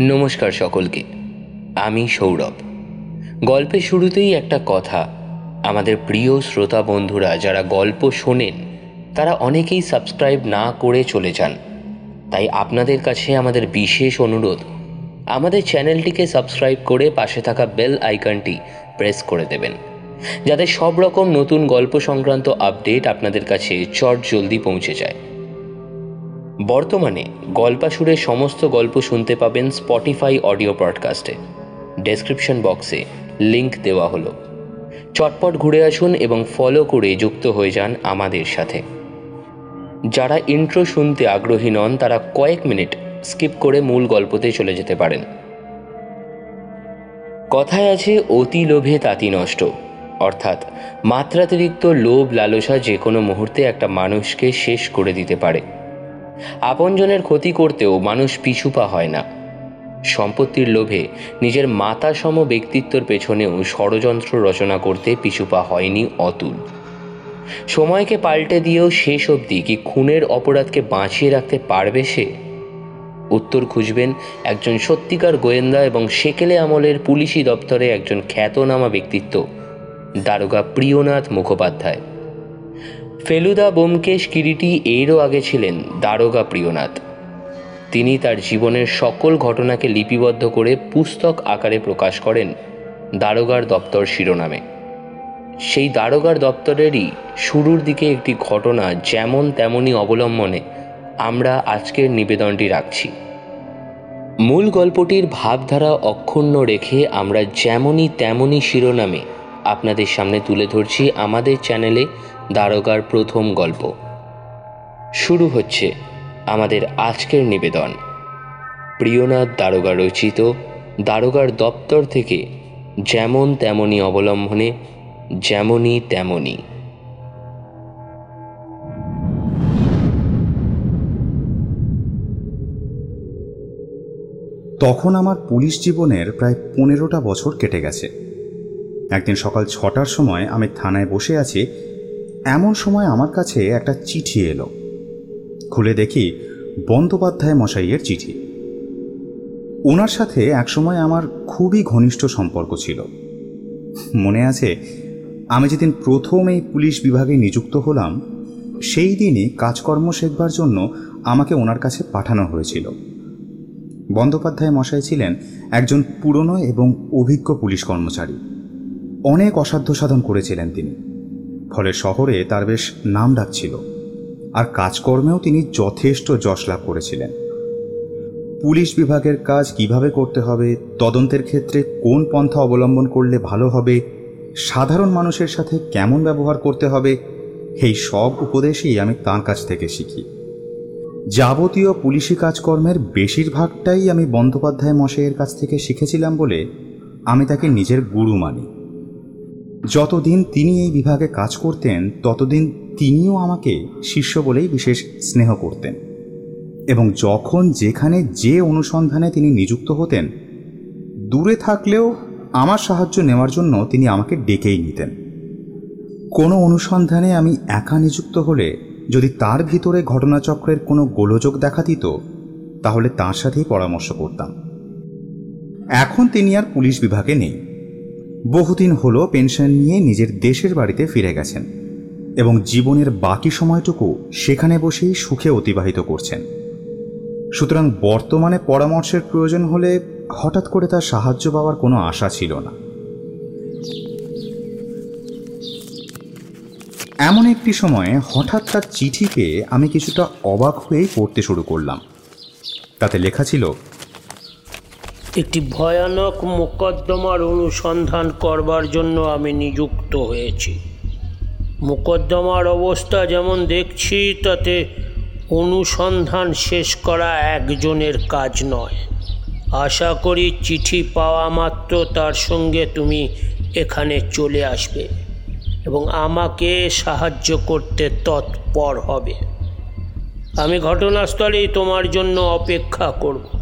নমস্কার সকলকে। আমি সৌরভ। গল্পের শুরুতেই একটা কথা আমাদের প্রিয় শ্রোতা বন্ধুরা যারা গল্প শোনেন, তারা অনেকেই সাবস্ক্রাইব না করে চলে যান। তাই আপনাদের কাছে আমাদের বিশেষ অনুরোধ, আমাদের চ্যানেলটিকে সাবস্ক্রাইব করে পাশে থাকা বেল আইকনটি প্রেস করে দেবেন। যাতে সব রকম নতুন গল্প সংক্রান্ত আপডেট আপনাদের কাছে চট জলদি পৌঁছে যায়। বর্তমানে গল্পাসুরের সমস্ত গল্প শুনতে পাবেন স্পটিফাই অডিও পডকাস্টে। ডেসক্রিপশন বক্সে লিংক দেওয়া হলো। চটপট ঘুরে আসুন এবং ফলো করে যুক্ত হয়ে যান আমাদের সাথে। যারা ইন্ট্রো শুনতে আগ্রহী নন, তারা কয়েক মিনিট স্কিপ করে মূল গল্পতে চলে যেতে পারেন। কথায় আছে, অতি লোভে তাতি নষ্ট। অর্থাৎ, মাত্রাতিরিক্ত লোভ লালসা যে কোনো মুহূর্তে একটা মানুষকে শেষ করে দিতে পারে। আপনজনের ক্ষতি করতেও মানুষ পিছুপা হয় না। সম্পত্তির লোভে নিজের মাতা সম ব্যক্তিত্বর পেছনেও ষড়যন্ত্র রচনা করতে পিছুপা হয়নি অতুল। সময়কে পাল্টে দিয়েও শেষ অবধি কি খুনের অপরাধকে বাঁচিয়ে রাখতে পারবে সে? উত্তর খুঁজবেন একজন সত্যিকার গোয়েন্দা এবং সেকেলে আমলের পুলিশি দপ্তরে একজন খ্যাতনামা ব্যক্তিত্ব, দারোগা প্রিয়নাথ মুখোপাধ্যায়। ফেলুদা বোমকেশ কিরিটি এরও আগে ছিলেন দারোগা প্রিয়নাথ। তিনি তার জীবনের সকল ঘটনাকে লিপিবদ্ধ করে পুস্তক আকারে প্রকাশ করেন দারোগার দপ্তর শিরোনামে। সেই দারোগার দপ্তরেরই শুরুর দিকে একটি ঘটনা যেমন তেমনই অবলম্বনে আমরা আজকের নিবেদনটি রাখছি। মূল গল্পটির ভাবধারা অক্ষুণ্ণ রেখে আমরা যেমনই তেমনই শিরোনামে আপনাদের সামনে তুলে ধরছি আমাদের চ্যানেলে দারোগার প্রথম গল্প। শুরু হচ্ছে আমাদের আজকের নিবেদন। প্রিয়নাথ দারোগা রচিত দারোগার দপ্তর থেকে যেমন তেমনই অবলম্বনে, যেমনই তেমনই। তখন আমার পুলিশ জীবনের প্রায় পনেরোটা বছর কেটে গেছে। একদিন সকাল ছটার সময় আমি থানায় বসে আছি এমন সময় আমার কাছে একটা চিঠি এলো। খুলে দেখি বন্দ্যোপাধ্যায় মশাইয়ের চিঠি। ওনার সাথে একসময় আমার খুবই ঘনিষ্ঠ সম্পর্ক ছিল। মনে আছে, আমি যেদিন প্রথম এই পুলিশ বিভাগে নিযুক্ত হলাম, সেই দিনই কাজকর্ম শেখবার জন্য আমাকে ওনার কাছে পাঠানো হয়েছিল। বন্দ্যোপাধ্যায় মশাই ছিলেন একজন পুরনো এবং অভিজ্ঞ পুলিশ কর্মচারী। অনেক অসাধ্য সাধন করেছিলেন তিনি। ফলে শহরে তার বেশ নাম ডাক ছিল। আর কাজকর্মেও তিনি যথেষ্ট যশ লাভ করেছিলেন। পুলিশ বিভাগের কাজ কীভাবে করতে হবে, তদন্তের ক্ষেত্রে কোন পন্থা অবলম্বন করলে ভালো হবে, সাধারণ মানুষের সাথে কেমন ব্যবহার করতে হবে, এই সব উপদেশই আমি তাঁর কাছ থেকে শিখি। যাবতীয় পুলিশি কাজকর্মের বেশিরভাগটাই আমি বন্দ্যোপাধ্যায় মশাইয়ের কাছ থেকে শিখেছিলাম বলে আমি তাকে নিজের গুরু মানি। যতদিন তিনি এই বিভাগে কাজ করতেন, ততদিন তিনিও আমাকে শিষ্য বলেই বিশেষ স্নেহ করতেন। এবং যখন যেখানে যে অনুসন্ধানে তিনি নিযুক্ত হতেন, দূরে থাকলেও আমার সাহায্য নেওয়ার জন্য তিনি আমাকে ডেকেই নিতেন। কোনো অনুসন্ধানে আমি একা নিযুক্ত হলে, যদি তার ভিতরে ঘটনাচক্রের কোনো গোলযোগ দেখা দিত তাহলে তার সাথেই পরামর্শ করতাম। এখন তিনি আর পুলিশ বিভাগে নেই। বহুদিন হলো পেনশন নিয়ে নিজের দেশের বাড়িতে ফিরে গেছেন এবং জীবনের বাকি সময়টুকু সেখানে বসেই সুখে অতিবাহিত করছেন। সুতরাং বর্তমানে পরামর্শের প্রয়োজন হলে হঠাৎ করে তার সাহায্য পাওয়ার কোনো আশা ছিল না। এমন একটি সময়ে হঠাৎ তার চিঠি পেয়ে আমি কিছুটা অবাক হয়েই পড়তে শুরু করলাম। তাতে লেখা ছিল একটি ভয়ানক মোকদ্দমার অনুসন্ধান করবার জন্য আমি নিযুক্ত হয়েছি। মোকদ্দমার অবস্থা যেমন দেখছি, তাতে অনুসন্ধান শেষ করা একজনের কাজ নয়। আশা করি চিঠি পাওয়া মাত্র তার সঙ্গে তুমি এখানে চলে আসবে এবং আমাকে সাহায্য করতে তৎপর হবে। আমি ঘটনাস্থলেই তোমার জন্য অপেক্ষা করব।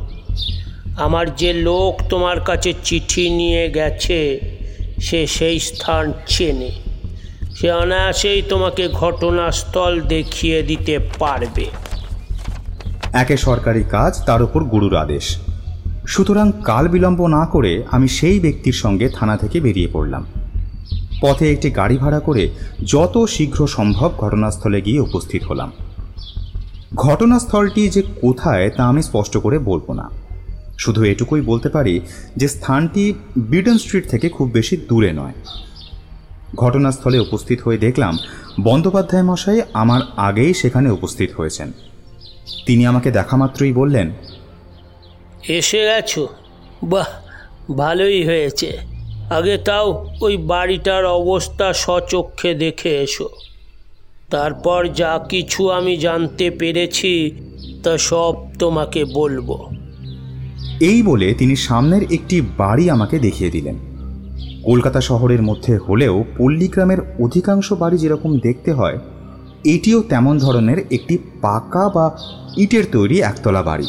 আমার যে লোক তোমার কাছে চিঠি নিয়ে গেছে, সে সেই স্থান চেনে। সে অনায়াসেই তোমাকে ঘটনাস্থল দেখিয়ে দিতে পারবে। একে সরকারি কাজ, তার উপর গুরুর আদেশ। সুতরাং কাল বিলম্ব না করে আমি সেই ব্যক্তির সঙ্গে থানা থেকে বেরিয়ে পড়লাম। পথে একটি গাড়ি ভাড়া করে যত শীঘ্র সম্ভব ঘটনাস্থলে গিয়ে উপস্থিত হলাম। ঘটনাস্থলটি যে কোথায় তা আমি স্পষ্ট করে বলব না। শুধু এটুকুই বলতে পারি যে স্থানটি বিডন স্ট্রিট থেকে খুব বেশি দূরে নয়। ঘটনাস্থলে উপস্থিত হয়ে দেখলাম বন্দ্যোপাধ্যায় মশাই আমার আগেই সেখানে উপস্থিত হয়েছেন। তিনি আমাকে দেখা মাত্রই বললেন, এসে গেছো? বাহ, ভালোই হয়েছে। আগে তাও ওই বাড়িটার অবস্থা সচক্ষে দেখে এসো। তারপর যা কিছু আমি জানতে পেরেছি, তা সব তোমাকে বলব। এই বলে তিনি সামনের একটি বাড়ি আমাকে দেখিয়ে দিলেন। কলকাতা শহরের মধ্যে হলেও পল্লীগ্রামের অধিকাংশ বাড়ি যেরকম দেখতে হয়, এটিও তেমন ধরনের একটি পাকা বা ইটের তৈরি একতলা বাড়ি।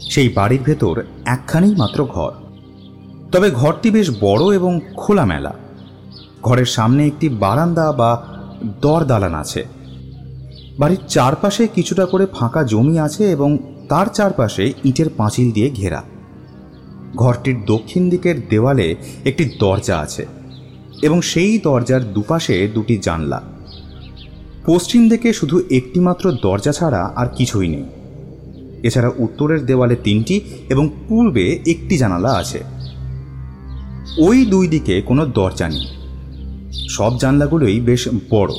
সেই বাড়ির ভেতর একখানেই মাত্র ঘর। তবে ঘরটি বেশ বড় এবং খোলামেলা। ঘরের সামনে একটি বারান্দা বা দর দালান আছে। বাড়ির চারপাশে কিছুটা করে ফাঁকা জমি আছে এবং তার চারপাশে ইটের পাঁচিল দিয়ে ঘেরা। ঘরটির দক্ষিণ দিকের দেওয়ালে একটি দরজা আছে এবং সেই দরজার দুপাশে দুটি জানলা। পশ্চিম দিকে শুধু একটিমাত্র দরজা ছাড়া আর কিছুই নেই। এছাড়া উত্তরের দেওয়ালে তিনটি এবং পূর্বে একটি জানালা আছে। ওই দুই দিকে কোনো দরজা নেই। সব জানলাগুলোই বেশ বড়।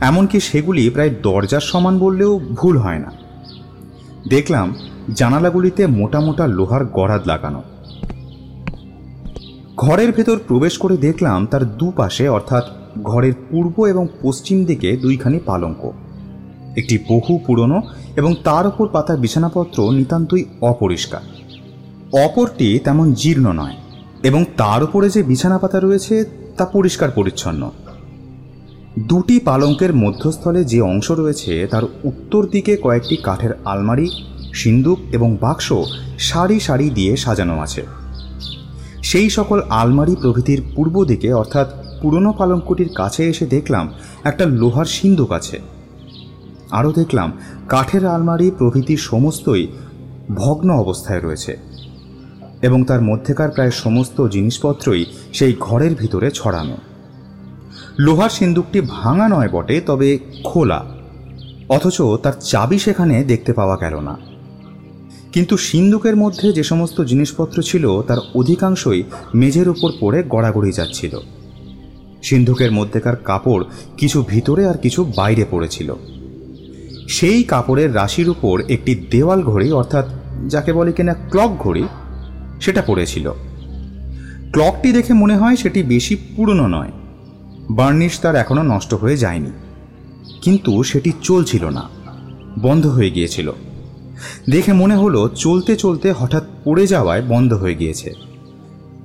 এমনকি সেগুলি প্রায় দরজার সমান বললেও ভুল হয় না। দেখলাম জানালাগুলিতে মোটা মোটা লোহার গড়াদ লাগানো। ঘরের ভেতর প্রবেশ করে দেখলাম তার দুপাশে, অর্থাৎ ঘরের পূর্ব এবং পশ্চিম দিকে দুইখানি পালঙ্ক। একটি বহু পুরনো এবং তার ওপর পাতা বিছানাপত্র নিতান্তই অপরিষ্কার। অপরটি তেমন জীর্ণ নয় এবং তার উপরে যে বিছানা পাতা রয়েছে তা পরিষ্কার পরিচ্ছন্ন দুটি পালঙ্কের মধ্যস্থলে যে অংশ রয়েছে, তার উত্তর দিকে কয়েকটি কাঠের আলমারি, সিন্দুক এবং বাক্স সারি সারি দিয়ে সাজানো আছে। সেই সকল আলমারি প্রভৃতির পূর্ব দিকে, অর্থাৎ পুরনো পালঙ্কটির কাছে এসে দেখলাম একটা লোহার সিন্দুক আছে। আরও দেখলাম কাঠের আলমারি প্রভৃতি সমস্তই ভগ্ন অবস্থায় রয়েছে এবং তার মধ্যেকার প্রায় সমস্ত জিনিসপত্রই সেই ঘরের ভিতরে ছড়ানো। লোহার সিন্দুকটি ভাঙা নয় বটে, তবে খোলা। অথচ তার চাবি সেখানে দেখতে পাওয়া গেল না। কিন্তু সিন্দুকের মধ্যে যে সমস্ত জিনিসপত্র ছিল, তার অধিকাংশই মেঝের উপর পড়ে গড়াগড়ি যাচ্ছিল। সিন্ধুকের মধ্যেকার কাপড় কিছু ভিতরে আর কিছু বাইরে পড়েছিল। সেই কাপড়ের রাশির উপর একটি দেওয়াল ঘড়ি, অর্থাৎ যাকে বলে কিনা ক্লক ঘড়ি, সেটা পড়েছিল। ক্লকটি দেখে মনে হয় সেটি বেশি পুরনো নয়। বার্নিশ তার এখনও নষ্ট হয়ে যায়নি। কিন্তু সেটি চলছিল না। বন্ধ হয়ে গিয়েছিল। দেখে মনে হলো চলতে চলতে হঠাৎ পড়ে যাওয়ায় বন্ধ হয়ে গিয়েছে।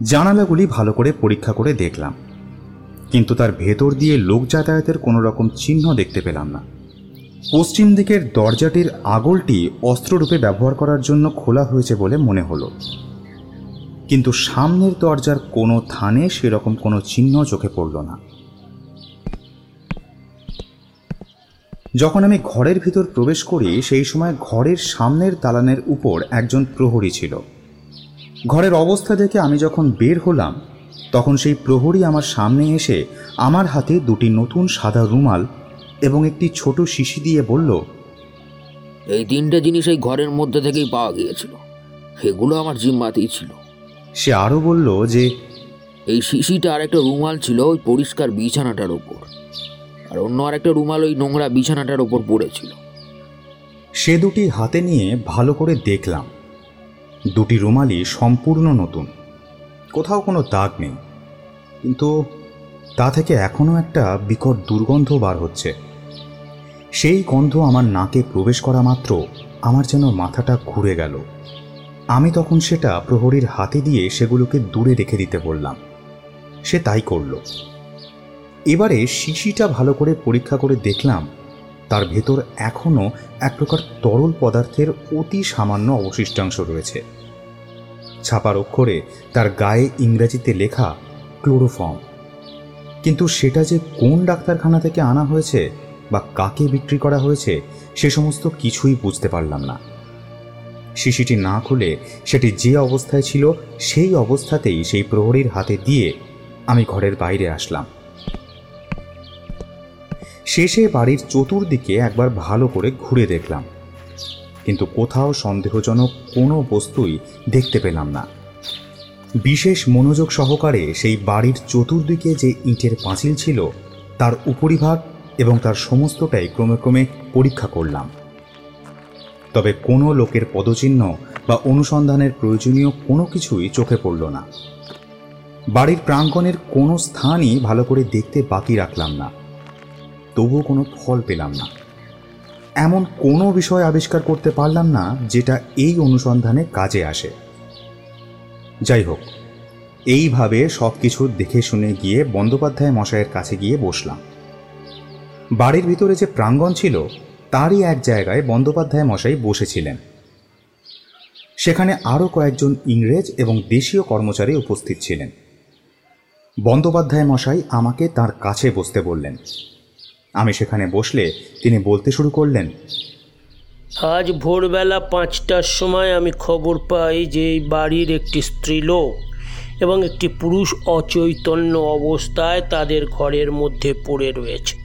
জানালাগুলি ভালো করে পরীক্ষা করে দেখলাম। কিন্তু তার ভেতর দিয়ে লোক যাতায়াতের কোনো রকম চিহ্ন দেখতে পেলাম না। পশ্চিম দিকের দরজাটির আগলটি অস্ত্ররূপে ব্যবহার করার জন্য খোলা হয়েছে বলে মনে হলো। কিন্তু সামনের দরজার কোনো থানে সেরকম কোনো চিহ্ন চোখে পড়ল না। যখন আমি ঘরের ভিতর প্রবেশ করি সেই সময় ঘরের সামনের দালানের উপর একজন প্রহরী ছিল। ঘরের অবস্থা দেখে আমি যখন বের হলাম তখন সেই প্রহরী আমার সামনে এসে আমার হাতে দুটি নতুন সাদা রুমাল এবং একটি ছোট শিশি দিয়ে বলল এই তিনটে জিনিস এই ঘরের মধ্যে থেকেই পাওয়া গিয়েছিল। সেগুলো আমার জিম্মাতেই ছিল। সে আরও বলল যে এই শিশিটা আর একটা রুমাল ছিল ওই পরিষ্কার বিছানাটার ওপর আর অন্য আর একটা রুমাল ওই নোংরা বিছানাটার ওপর পড়েছিল। সে দুটি হাতে নিয়ে ভালো করে দেখলাম। দুটি রুমালই সম্পূর্ণ নতুন। কোথাও কোনো দাগ নেই। কিন্তু তা থেকে এখনও একটা বিকট দুর্গন্ধ বার হচ্ছে। সেই গন্ধ আমার নাকে প্রবেশ করা মাত্র আমার যেন মাথাটা ঘুরে গেল। আমি তখন সেটা প্রহরীর হাতে দিয়ে সেগুলোকে দূরে রেখে দিতে বললাম। সে তাই করল। এবারে শিশিটা ভালো করে পরীক্ষা করে দেখলাম, তার ভেতর এখনও এক প্রকার তরল পদার্থের অতি সামান্য অবশিষ্টাংশ রয়েছে। ছাপার অক্ষরে তার গায়ে ইংরেজিতে লেখা ক্লোরোফর্ম। কিন্তু সেটা যে কোন ডাক্তারখানা থেকে আনা হয়েছে বা কাকে বিক্রি করা হয়েছে, সে সমস্ত কিছুই বুঝতে পারলাম না। শিশিটি না খুলে সেটি যে অবস্থায় ছিল, সেই অবস্থাতেই সেই প্রহরীর হাতে দিয়ে আমি ঘরের বাইরে আসলাম। শেষে বাড়ির চতুর্দিকে একবার ভালো করে ঘুরে দেখলাম। কিন্তু কোথাও সন্দেহজনক কোনো বস্তুই দেখতে পেলাম না। বিশেষ মনোযোগ সহকারে সেই বাড়ির চতুর্দিকে যে ইটের পাঁচিল ছিল, তার উপরিভাগ এবং তার সমস্তটাই ক্রমে ক্রমে পরীক্ষা করলাম। তবে কোনো লোকের পদচিহ্ন বা অনুসন্ধানের প্রয়োজনীয় কোনো কিছুই চোখে পড়ল না। বাড়ির প্রাঙ্গণের কোনো স্থানই ভালো করে দেখতে বাকি রাখলাম না। তবুও কোনো ফল পেলাম না। এমন কোনো বিষয় আবিষ্কার করতে পারলাম না, যেটা এই অনুসন্ধানে কাজে আসে। যাই হোক, এইভাবে সব কিছু দেখে শুনে গিয়ে বন্দ্যোপাধ্যায় মশাইয়ের কাছে গিয়ে বসলাম। বাড়ির ভিতরে যে প্রাঙ্গণ ছিল, তারই এক জায়গায় বন্দ্যোপাধ্যায় মশাই বসেছিলেন। সেখানে আরও কয়েকজন ইংরেজ এবং দেশীয় কর্মচারী উপস্থিত ছিলেন। বন্দ্যোপাধ্যায় মশাই আমাকে তার কাছে বসতে বললেন আমি সেখানে বসলে তিনি বলতে শুরু করলেন, আজ ভোরবেলা পাঁচটার সময় আমি খবর পাই যে এই বাড়ির একটি স্ত্রীলোক এবং একটি পুরুষ অচৈতন্য অবস্থায় তাদের ঘরের মধ্যে পড়ে রয়েছে।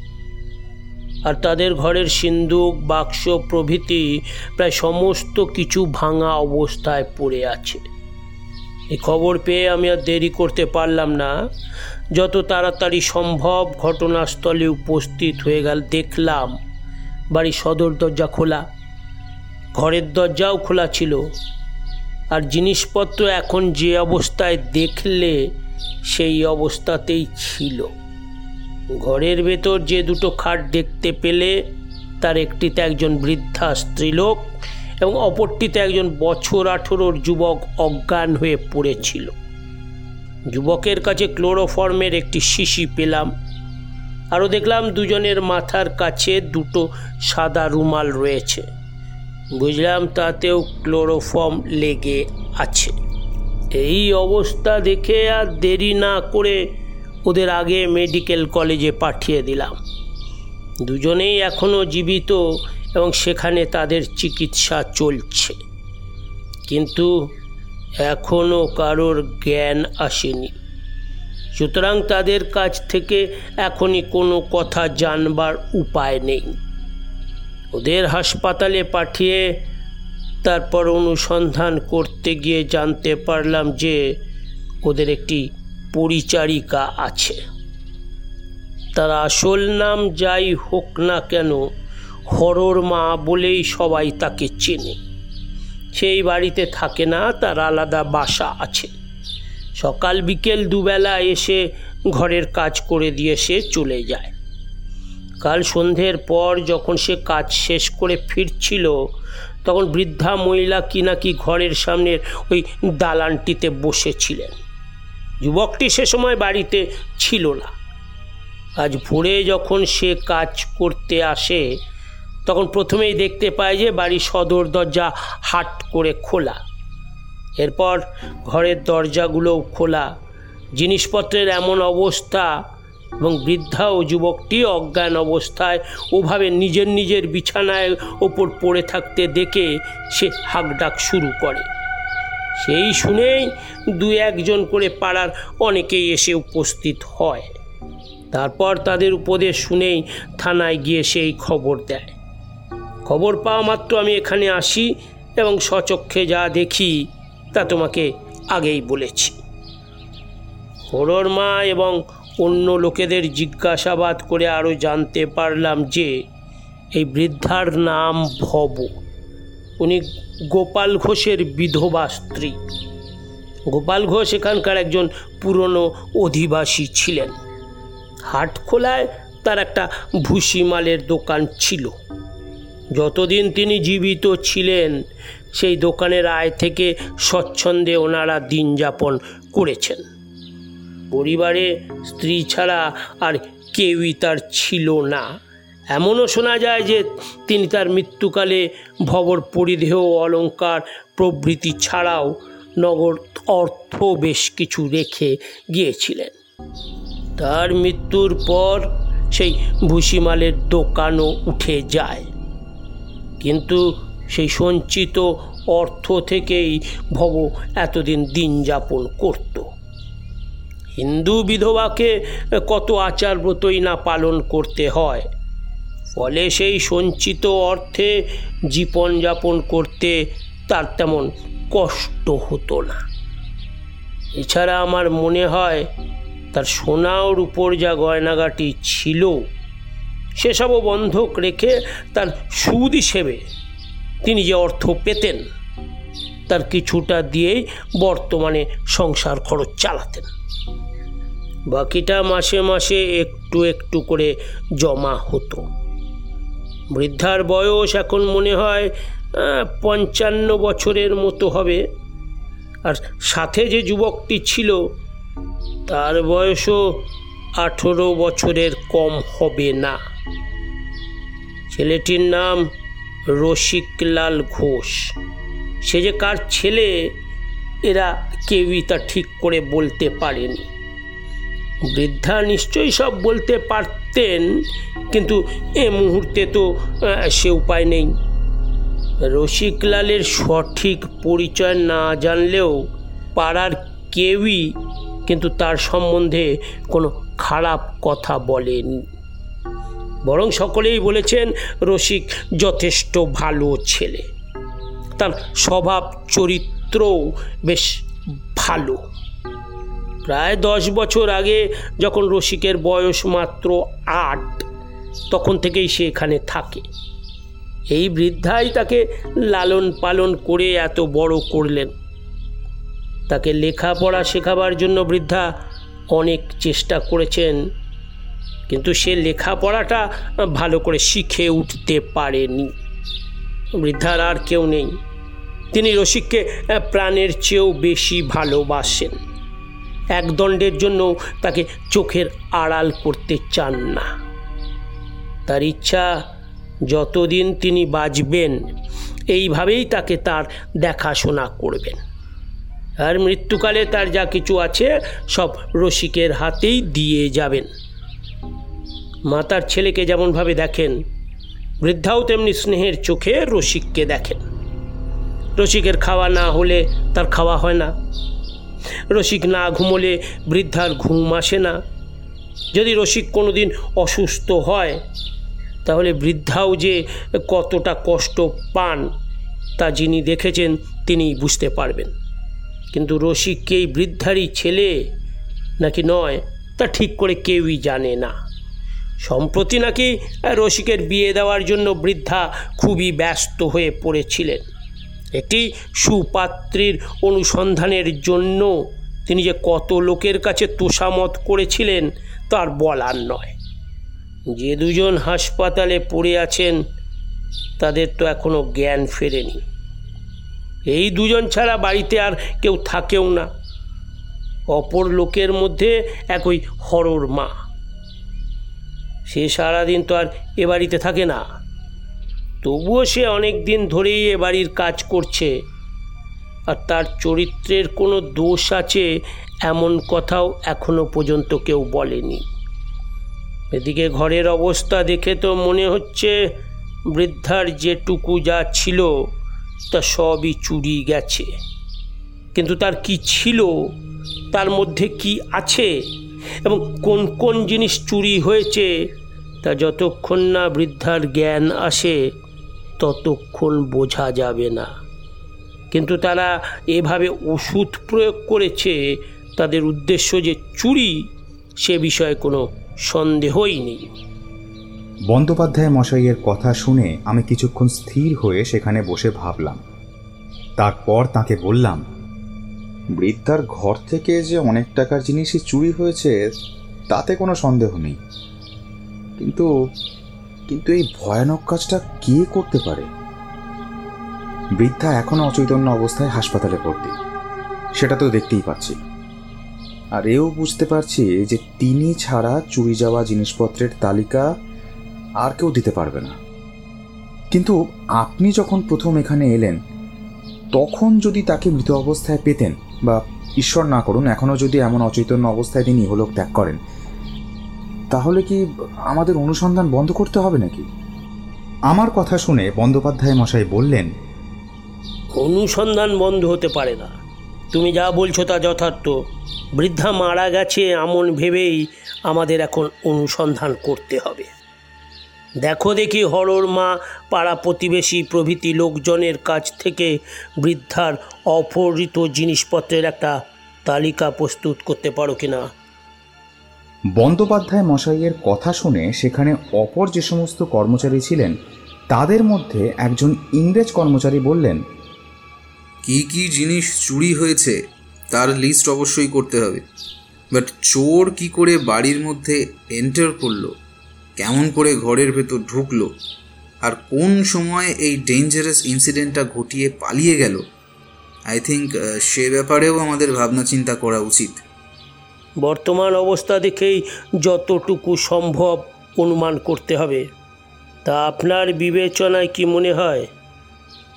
আর তাদের ঘরের সিন্দুক, বাক্স প্রভৃতি প্রায় সমস্ত কিছু ভাঙা অবস্থায় পড়ে আছে। এই খবর পেয়ে আমি আর দেরি করতে পারলাম না। যত তাড়াতাড়ি সম্ভব ঘটনাস্থলে উপস্থিত হয়ে গেল। দেখলাম বাড়ির সদর দরজা খোলা। ঘরের দরজাও খোলা ছিল। আর জিনিসপত্র এখন যে অবস্থায় দেখলে সেই অবস্থাতেই ছিল। ঘরের ভেতর যে দুটো খাট দেখতে পেলে, তার একটিতে একজন বৃদ্ধা স্ত্রীলোক এবং অপরটিতে একজন বছর আঠেরোর যুবক অজ্ঞান হয়ে পড়েছিল। যুবকের কাছে ক্লোরোফর্মের একটি শিশি পেলাম। আরও দেখলাম দুজনের মাথার কাছে দুটো সাদা রুমাল রয়েছে। বুঝলাম তাতেও ক্লোরোফর্ম লেগে আছে। এই অবস্থা দেখে আর দেরি না করে ওদের আগে মেডিকেল কলেজে পাঠিয়ে দিলাম। দুজনেই এখনও জীবিত এবং সেখানে তাদের চিকিৎসা চলছে। কিন্তু এখনও কারোর জ্ঞান আসেনি। সুতরাং তাদের কাছ থেকে এখনই কোনো কথা জানবার উপায় নেই। ওদের হাসপাতালে পাঠিয়ে তারপর অনুসন্ধান করতে গিয়ে জানতে পারলাম যে ওদের একটি পরিচারিকা আছে। তার আসল নাম যাই হোক না কেন, হরর মা বলেই সবাই তাকে চেনে। সেই বাড়িতে থাকে না, তার আলাদা বাসা আছে। সকাল বিকেল দুবেলা এসে ঘরের কাজ করে দিয়ে সে চলে যায়। কাল সন্ধ্যের পর যখন সে কাজ শেষ করে ফিরছিল, তখন বৃদ্ধা মহিলা কি নাকি ঘরের সামনের ওই দালানটিতে বসেছিলেন। যুবকটি সে সময় বাড়িতে ছিল না। আজ ভোরে যখন সে কাজ করতে আসে তখন প্রথমেই দেখতে পায় যে বাড়ির সদর দরজা হাট করে খোলা। এরপর ঘরের দরজাগুলোও খোলা। জিনিসপত্রের এমন অবস্থা এবং বৃদ্ধা ও যুবকটি অজ্ঞান অবস্থায় ওভাবে নিজের নিজের বিছানায় ওপর পড়ে থাকতে দেখে সে হাঁকডাক শুরু করে। সেই শুনেই দু একজন করে পাড়ার অনেকেই এসে উপস্থিত হয়। তারপর তাদের উপদেশ শুনেই থানায় গিয়ে সেই খবর দেয়। খবর পাওয়া মাত্র আমি এখানে আসি এবং সচক্ষে যা দেখি তা তোমাকে আগেই বলেছি। হরর মা এবং অন্য লোকেদের জিজ্ঞাসাবাদ করে আরও জানতে পারলাম যে, এই বৃদ্ধার নাম ভব। উনি গোপাল ঘোষের বিধবা স্ত্রী। গোপাল ঘোষ এখানকার একজন পুরনো অধিবাসী ছিলেন। হাটখোলায় তার একটা ভুসিমালের দোকান ছিল। যতদিন তিনি জীবিত ছিলেন, সেই দোকানের আয় থেকে স্বচ্ছন্দে ওনারা দিন যাপন করেছেন। পরিবারে স্ত্রী ছাড়া আর কেউই তার ছিল না। এমনও শোনা যায় যে তিনি তার মৃত্যুকালে ভবর পরিধেয় অলঙ্কার প্রভৃতি ছাড়াও নগর অর্থ বেশ কিছু রেখে গিয়েছিলেন। তার মৃত্যুর পর সেই ভুসিমালের দোকানও উঠে যায়। কিন্তু সেই সঞ্চিত অর্থ থেকেই ভব এতদিন দিন যাপন করত। হিন্দু বিধবাকে কত আচার ব্রতই না পালন করতে হয়। ফলে সেই সঞ্চিত অর্থে জীবনযাপন করতে তার তেমন কষ্ট হতো না। এছাড়া আমার মনে হয় তার সোনা ওর উপর যা গয়নাগাটি ছিল সেসবও বন্ধক রেখে তার সুদ হিসেবে তিনি যে অর্থ পেতেন, তার কিছুটা দিয়েই বর্তমানে সংসার খরচ চালাতেন। বাকিটা মাসে মাসে একটু একটু করে জমা হতো। বৃদ্ধার বয়স এখন মনে হয় পঞ্চান্ন বছরের মতো হবে। আর সাথে যে যুবকটি ছিল, তার বয়সও আঠেরো বছরের কম হবে না। ছেলেটির নাম রসিকলাল ঘোষ। সে যে কার ছেলে, এরা কেউই তা ঠিক করে বলতে পারেনি। বৃদ্ধা নিশ্চয়ই সব বলতে পারতেন, কিন্তু এ মুহূর্তে তো সে উপায় নেই। রসিকলালের সঠিক পরিচয় না জানলেও পাড়ার কেউই কিন্তু তার সম্বন্ধে কোনো খারাপ কথা বলেনি। বরং সকলেই বলেছেন, রসিক যথেষ্ট ভালো ছেলে। তার স্বভাব, চরিত্রও বেশ ভালো। প্রায় দশ বছর আগে যখন রসিকের বয়স মাত্র আট, তখন থেকেই সে এখানে থাকে। এই বৃদ্ধাই তাকে লালন পালন করে এত বড় করলেন। তাকে লেখাপড়া শেখাবার জন্য বৃদ্ধা অনেক চেষ্টা করেছেন। কিন্তু সে লেখাপড়াটা ভালো করে শিখে উঠতে পারেনি। বৃদ্ধার আর কেউ নেই। তিনি রসিককে প্রাণের চেয়েও বেশি ভালোবাসেন। এক দণ্ডের জন্য তাকে চোখের আড়াল করতে চান না। তার ইচ্ছা যতদিন তিনি বাঁচবেন, এইভাবেই তাকে তার দেখাশোনা করবেন। আর মৃত্যুকালে তার যা কিছু আছে, সব রসিকের হাতেই দিয়ে যাবেন। মাতার ছেলেকে যেমনভাবে দেখেন, বৃদ্ধাও তেমনি স্নেহের চোখে রসিককে দেখেন। রসিকের খাওয়া না হলে তার খাওয়া হয় না। রসিক না ঘুমোলে বৃদ্ধার ঘুম আসে না। যদি রসিক কোনোদিন অসুস্থ হয়, তাহলে বৃদ্ধাও যে কতটা কষ্ট পান, তা যিনি দেখেছেন তিনি বুঝতে পারবেন। কিন্তু রসিককে এই বৃদ্ধারই ছেলে নাকি নয়, তা ঠিক করে কেউই জানে না। সম্প্রতি নাকি রসিকের বিয়ে দেওয়ার জন্য বৃদ্ধা খুবই ব্যস্ত হয়ে পড়েছিলেন। একটি সুপাত্রীর অনুসন্ধানের জন্য তিনি যে কত লোকের কাছে তোষামত করেছিলেন, তার বলার নয়। যে দুজন হাসপাতালে পড়ে আছেন, তাদের তো এখনও জ্ঞান ফেরেনি। এই দুজন ছাড়া বাড়িতে আর কেউ থাকেও না। অপর লোকের মধ্যে এক ওই হরর মা। সে সারাদিন তো আর এ বাড়িতে থাকে না। তবুও সে অনেক দিন ধরেই এ বাড়ির কাজ করছে। আর তার চরিত্রের কোনো দোষ আছে এমন কথাও এখনও পর্যন্ত কেউ বলেনি। এদিকে ঘরের অবস্থা দেখে তো মনে হচ্ছে বৃদ্ধার যেটুকু যা ছিল তা সবই চুরি গেছে। কিন্তু তার কি ছিল, তার মধ্যে কি আছে এবং কোন কোন জিনিস চুরি হয়েছে তা যতক্ষণ না বৃদ্ধার জ্ঞান আসে, ততক্ষণ বোঝা যাবে না। কিন্তু তারা এভাবে ওষুধ প্রয়োগ করেছে, তাদের উদ্দেশ্য যে চুরি, সে বিষয়ে কোনো সন্দেহই নেই। বন্দ্যোপাধ্যায় মশাইয়ের কথা শুনে আমি কিছুক্ষণ স্থির হয়ে সেখানে বসে ভাবলাম। তারপর তাকে বললাম বৃদ্ধার ঘর থেকে যে অনেক টাকার জিনিসই চুরি হয়েছে, তাতে কোনো সন্দেহ নেই। কিন্তু কিন্তু এই ভয়ানক কাজটা কে করতে পারে? বৃদ্ধা এখনও অচৈতন্য অবস্থায় হাসপাতালে ভর্তি। সেটা তো দেখতেই পাচ্ছি। আর এও বুঝতে পারছি যে তিনি ছাড়া চুরি যাওয়া জিনিসপত্রের তালিকা আর কেউ দিতে পারবে না। কিন্তু আপনি যখন প্রথম এখানে এলেন, তখন যদি তাকে মৃত অবস্থায় পেতেন বা ঈশ্বর না করুন এখনও যদি এমন অচৈতন্য অবস্থায় তিনি ইহলোক ত্যাগ করেন, তাহলে কি আমাদের অনুসন্ধান বন্ধ করতে হবে নাকি? আমার কথা শুনে বন্দ্যোপাধ্যায় মশাই বললেন, অনুসন্ধান বন্ধ হতে পারে না। তুমি যা বলছো তা যথার্থ। বৃদ্ধা মারা গেছে এমন ভেবেই আমাদের এখন অনুসন্ধান করতে হবে। দেখো দেখি হরর মা পাড়া প্রতিবেশী প্রভৃতি লোকজনের কাছ থেকে বৃদ্ধার অপহৃত জিনিসপত্রের একটা তালিকা প্রস্তুত করতে পারো কিনা। বন্দ্যোপাধ্যায় মশাইয়ের কথা শুনে সেখানে অপর যে সমস্ত কর্মচারী ছিলেন তাদের মধ্যে একজন ইংরেজ কর্মচারী বললেন কি কি জিনিস চুরি হয়েছে তার লিস্ট অবশ্যই করতে হবে। বাট চোর কি করে বাড়ির মধ্যে এন্টার করল? কেমন করে ঘরের ভেতর ঢুকলো? আর কোন সময় এই ডেঞ্জারাস ইনসিডেন্টটা ঘটিয়ে পালিয়ে গেল? আই থিঙ্ক সে ব্যাপারেও আমাদের ভাবনা চিন্তা করা উচিত। বর্তমান অবস্থা দেখেই যতটুকু সম্ভব অনুমান করতে হবে। তা আপনার বিবেচনায় কি মনে হয়?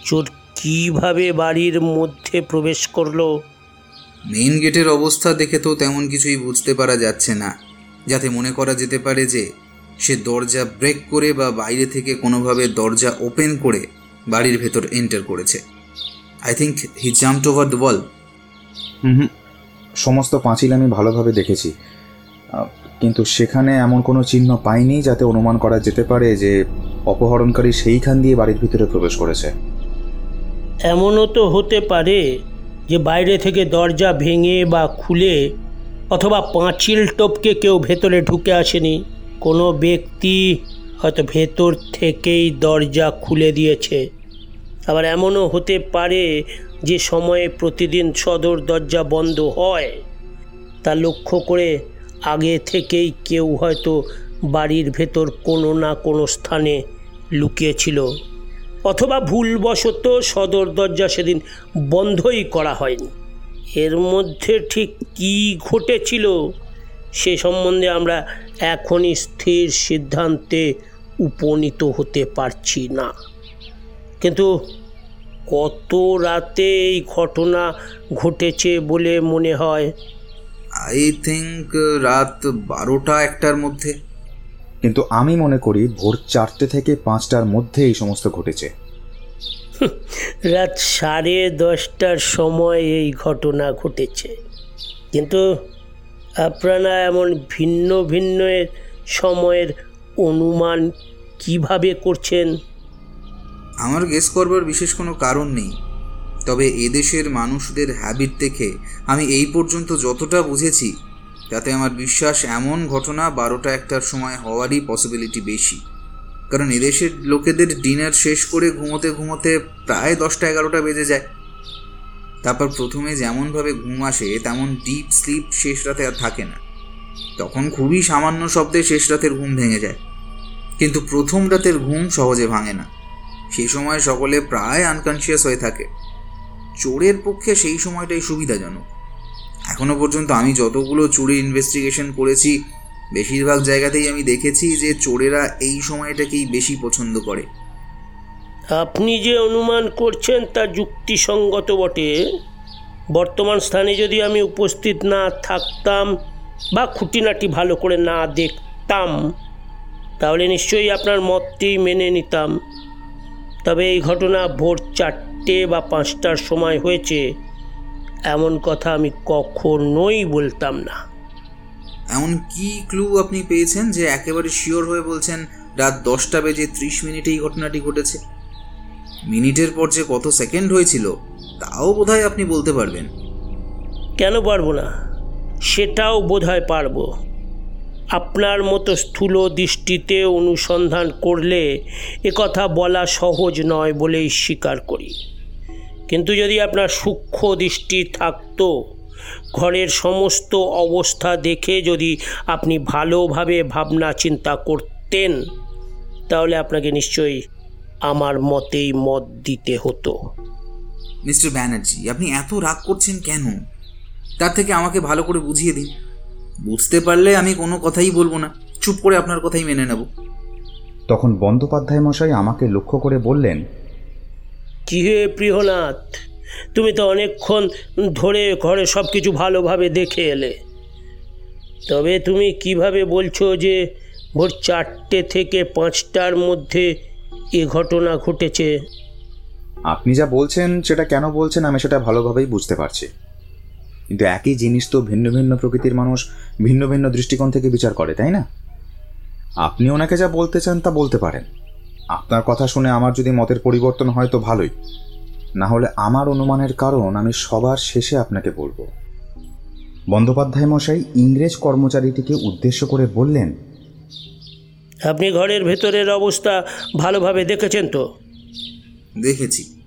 চোর কীভাবে বাড়ির মধ্যে প্রবেশ করল? মেইন গেটের অবস্থা দেখে তো তেমন কিছুই বুঝতে পারা যাচ্ছে না। যাতে মনে করা যেতে পারে যে সে দরজা ব্রেক করে বা বাইরে থেকে কোনোভাবে দরজা ওপেন করে বাড়ির ভেতর এন্টার করেছে। I think he jumped over the wall hmm সমস্ত পাঁচিল আমি ভালোভাবে দেখেছি। কিন্তু সেখানে এমন কোনো চিহ্ন পাইনি যাতে অনুমান করা যেতে পারে যে অপহরণকারী সেইখান দিয়ে বাড়ির ভিতরে প্রবেশ করেছে। এমনও তো হতে পারে যে বাইরে থেকে দরজা ভেঙে বা খুলে অথবা পাঁচিল টপকে কেউ ভেতরে ঢুকে আসেনি। কোনো ব্যক্তি হয়তো ভেতর থেকেই দরজা খুলে দিয়েছে। আবার এমনও হতে পারে যে সময়ে প্রতিদিন সদর দরজা বন্ধ হয়। তা লক্ষ্য করে আগে থেকেই কেউ হয়তো বাড়ির ভেতর কোনো না কোনো স্থানে লুকিয়েছিল। অথবা ভুলবশত সদর দরজা সেদিন বন্ধই করা হয়নি। এর মধ্যে ঠিক কী ঘটেছিল সে সম্বন্ধে আমরা এখনই স্থির সিদ্ধান্তে উপনীত হতে পারছি না। কিন্তু কত রাতে এই ঘটনা ঘটেছে বলে মনে হয়? আই থিঙ্ক রাত বারোটা একটার মধ্যে। কিন্তু আমি মনে করি ভোর চারটে থেকে পাঁচটার মধ্যে এই সমস্ত ঘটেছে। রাত সাড়ে দশটার সময় এই ঘটনা ঘটেছে। কিন্তু আপনারা এমন ভিন্ন ভিন্ন সময়ের অনুমান কীভাবে করছেন? আমার গেস করবার বিশেষ কোনো কারণ নেই। তবে এদেশের মানুষদের হ্যাবিট দেখে আমি এই পর্যন্ত যতটা বুঝেছি, তাতে আমার বিশ্বাস এমন ঘটনা বারোটা একটার সময় হওয়ারই পসিবিলিটি বেশি। কারণ এদেশের লোকেদের ডিনার শেষ করে ঘুমোতে ঘুমোতে প্রায় দশটা এগারোটা বেজে যায়। তারপর প্রথমে যেমনভাবে ঘুম আসে, তেমন ডিপ স্লিপ শেষ রাতে আর থাকে না। তখন খুবই সামান্য শব্দে শেষ রাতের ঘুম ভেঙে যায়। কিন্তু প্রথম রাতের ঘুম সহজে ভাঙে না। সেই সময় সকলে প্রায় আনকনসিয়াস হয়ে থাকে। চোরের পক্ষে সেই সময়টাই সুবিধাজনক। এখনও পর্যন্ত আমি যতগুলো চুরির ইনভেস্টিগেশন করেছি, বেশিরভাগ জায়গাতেই আমি দেখেছি যে চোরেরা এই সময়টাকেই বেশি পছন্দ করে। আপনি যে অনুমান করছেন তা যুক্তিসঙ্গত বটে। বর্তমান স্থানে যদি আমি উপস্থিত না থাকতাম বা খুঁটিনাটি ভালো করে না দেখতাম, তাহলে নিশ্চয়ই আপনার মতটি মেনে নিতাম। তবে এই ঘটনা ভোর চারটে বা পাঁচটার সময় হয়েছে। এমন কথা আমি কখনোই বলতাম না। এমন কি ক্লু আপনি পেয়েছেন যে একেবারে শিওর হয়ে বলছেন, রাত দশটা বেজে ত্রিশ মিনিটে এই ঘটনাটি ঘটেছে? মিনিটের পর যে কত সেকেন্ড হয়েছিল, তাও বোধহয় আপনি বলতে পারবেন। কেন পারব না? সেটাও বোধহয় পারব। আপনার মতো স্থূল দৃষ্টিতে অনুসন্ধান করলে একথা বলা সহজ নয় বলেই স্বীকার করি। কিন্তু যদি আপনার সূক্ষ্ম দৃষ্টি থাকতো, ঘরের সমস্ত অবস্থা দেখে যদি আপনি ভালোভাবে ভাবনা চিন্তা করতেন, তাহলে আপনাকে নিশ্চয়ই আমার মতেই মত দিতে হতো। মিস্টার ব্যানার্জি আপনি এত রাগ করছেন কেন? তার থেকে আমাকে ভালো করে বুঝিয়ে দিন। বুঝতে পারলে আমি কোনো কথাই বলব না। চুপ করে আপনার কথাই মেনে নেব। তখন বন্দ্যোপাধ্যায় মশাই আমাকে লক্ষ্য করে বললেন কি হে প্রিয়নাথ তুমি তো অনেকক্ষণ ধরে ঘরে সব কিছু ভালোভাবে দেখে এলে। তবে তুমি কীভাবে বলছো যে ভোর চারটে থেকে পাঁচটার মধ্যে এ ঘটনা ঘটেছে। আপনি যা বলছেন, সেটা কেন বলছেন, আমি সেটা ভালোভাবেই বুঝতে পারছি। কিন্তু একই জিনিস তো ভিন্ন ভিন্ন প্রকৃতির মানুষ ভিন্ন ভিন্ন দৃষ্টিকোণ থেকে বিচার করে, তাই না? আপনি ওনাকে যা বলতে চান, তা বলতে পারেন। আপনার কথা শুনে আমার যদি মতের পরিবর্তন হয়, তো ভালোই। না হলে আমার অনুমানের কারণ আমি সবার শেষে আপনাকে বলব। বন্দ্যোপাধ্যায় মশাই ইংরেজ কর্মচারীটিকে উদ্দেশ্য করে বললেন আপনি ঘরের ভেতরের অবস্থা ভালোভাবে দেখেছেন তো? দেখেছি।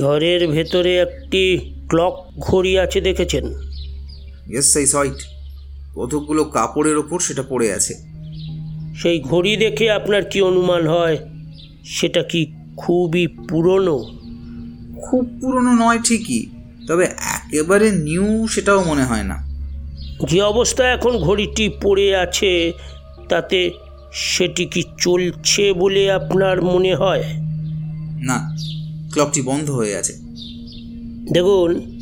ঘরের ভেতরে একটি ক্লক ঘড়ি আছে দেখেছেন? ইয়েস সাই সইট কতকগুলো কাপড়ের ওপর সেটা পড়ে আছে। সেই ঘড়ি দেখে আপনার কি অনুমান হয়? সেটা কি খুবই পুরনো? খুব পুরনো নয় ঠিকই তবে একেবারে নিউ সেটাও মনে হয় না। যে অবস্থা এখন ঘড়িটি পড়ে আছে তাতে সেটি কি চলছে বলে আপনার মনে হয়? না ক্লকটি বন্ধ হয়ে আছে দেখুন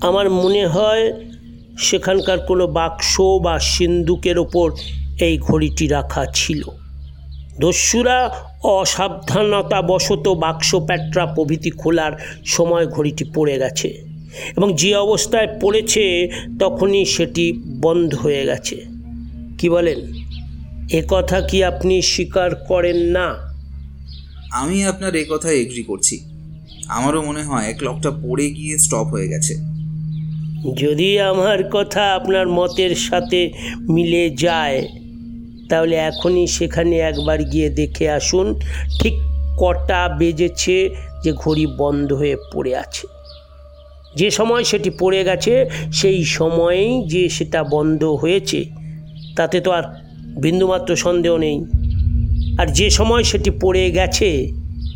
আমার মনে হয় সেখানকার কোনো বাক্স বা সিন্দুকের ওপর এই ঘড়িটি রাখা ছিল। দস্যুরা অসাবধানতাবশত বাক্স প্যাট্রা প্রভৃতি খোলার সময় ঘড়িটি পড়ে গেছে এবং যে অবস্থায় পড়েছে তখনই সেটি বন্ধ হয়ে গেছে। কি বলেন? কথা কি আপনি স্বীকার করেন না? আমি আপনার এ কথায় এগ্রি করছি। আমারও মনে হয় ক্লকটা পড়ে গিয়ে স্টপ হয়ে গেছে। যদি আমার কথা আপনার মতের সাথে মিলে যায় তাহলে এখনই সেখানে একবার গিয়ে দেখে আসুন ঠিক কটা বেজেছে যে ঘড়ি বন্ধ হয়ে পড়ে আছে। যে সময় সেটি পড়ে গেছে সেই সময়েই যে সেটা বন্ধ হয়েছে তাতে তো আর বিন্দুমাত্র সন্দেহ নেই। আর যে সময় সেটি পড়ে গেছে,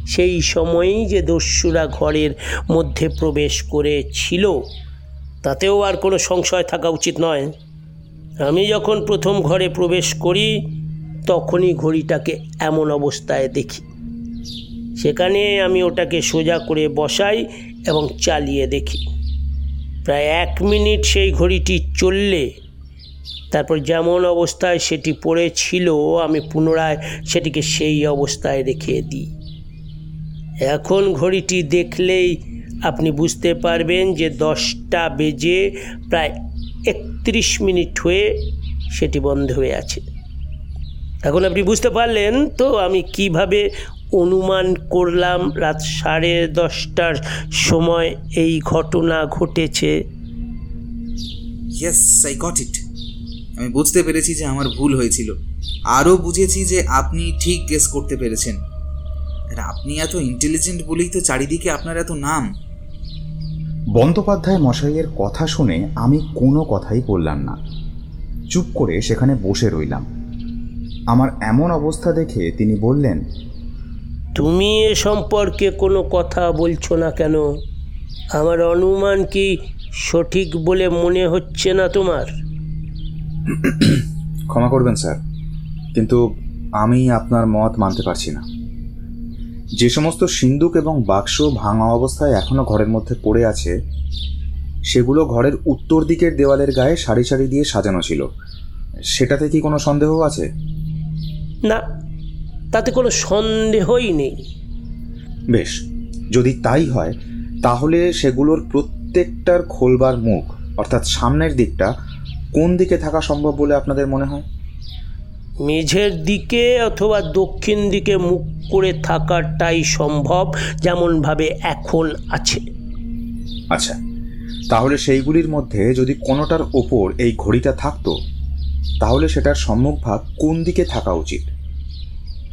সেই সময়েই যে দস্যুরা ঘরের মধ্যে প্রবেশ করেছিল, তাতেও আর কোনো সংশয় থাকা উচিত নয়। আমি যখন প্রথম ঘরে প্রবেশ করি, তখনই ঘড়িটাকে এমন অবস্থায় দেখি। সেখানে আমি ওটাকে সোজা করে বসাই এবং চালিয়ে দেখি। প্রায় এক মিনিট সেই ঘড়িটি চললে তারপর যেমন অবস্থায় সেটি পড়েছিল, আমি পুনরায় সেটিকে সেই অবস্থায় রেখে দিই। এখন ঘড়িটি দেখলেই আপনি বুঝতে পারবেন যে দশটা বেজে প্রায় একত্রিশ মিনিট হয়ে সেটি বন্ধ হয়ে আছে। এখন আপনি বুঝতে পারলেন তো আমি কীভাবে অনুমান করলাম রাত সাড়ে দশটার সময় এই ঘটনা ঘটেছে? ইয়েস আই গট ইট আমি বুঝতে পেরেছি যে আমার ভুল হয়েছিল। আরও বুঝেছি যে আপনি ঠিক গেস করতে পেরেছেন। আর আপনি এত ইন্টেলিজেন্ট বলেই তো চারিদিকে আপনার এত নাম। বন্দ্যোপাধ্যায় মশাইয়ের কথা শুনে আমি কোনো কথাই বললাম না। চুপ করে সেখানে বসে রইলাম। আমার এমন অবস্থা দেখে তিনি বললেন তুমি এ সম্পর্কে কোনো কথা বলছো না কেন? আমার অনুমান কি সঠিক বলে মনে হচ্ছে না তোমার? ক্ষমা করবেন স্যার। কিন্তু আমি আপনার মত মানতে পারছি না। যে সমস্ত সিন্দুক এবং বাক্স ভাঙা অবস্থায় এখনও ঘরের মধ্যে পড়ে আছে সেগুলো ঘরের উত্তর দিকের দেওয়ালের গায়ে সারি সারি দিয়ে সাজানো ছিল। সেটাতে কি কোনো সন্দেহ আছে? না তাতে কোনো সন্দেহই নেই। বেশ যদি তাই হয় তাহলে সেগুলোর প্রত্যেকটার খোলবার মুখ অর্থাৎ সামনের দিকটা কোন দিকে থাকা সম্ভব বলে আপনাদের মনে হয়? মেঝের দিকে অথবা দক্ষিণ দিকে মুখ করে থাকাটাই সম্ভব যেমনভাবে এখন আছে। আচ্ছা তাহলে সেইগুলির মধ্যে যদি কোনোটার ওপর এই ঘড়িটা থাকতো তাহলে সেটার সম্মুখভাগ কোন দিকে থাকা উচিত?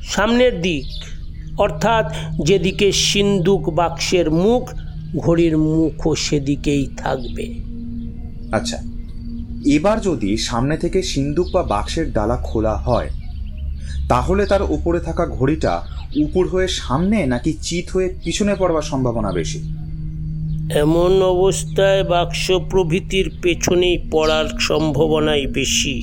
সামনের দিক অর্থাৎ যেদিকে সিন্দুক বাক্সের মুখ ঘড়ির মুখও সেদিকেই থাকবে। আচ্ছা এবার যদি সামনে থেকে সিন্দুক বা বাক্সের ডালা খোলা হয়, তাহলে তার উপরে থাকা ঘড়িটা উপর হয়ে সামনে নাকি চিত হয়ে পিছনে পড়বার সম্ভাবনা বেশি? এমন অবস্থায় বাক্স প্রভৃতির পেছনেই পড়ার সম্ভাবনাই বেশি।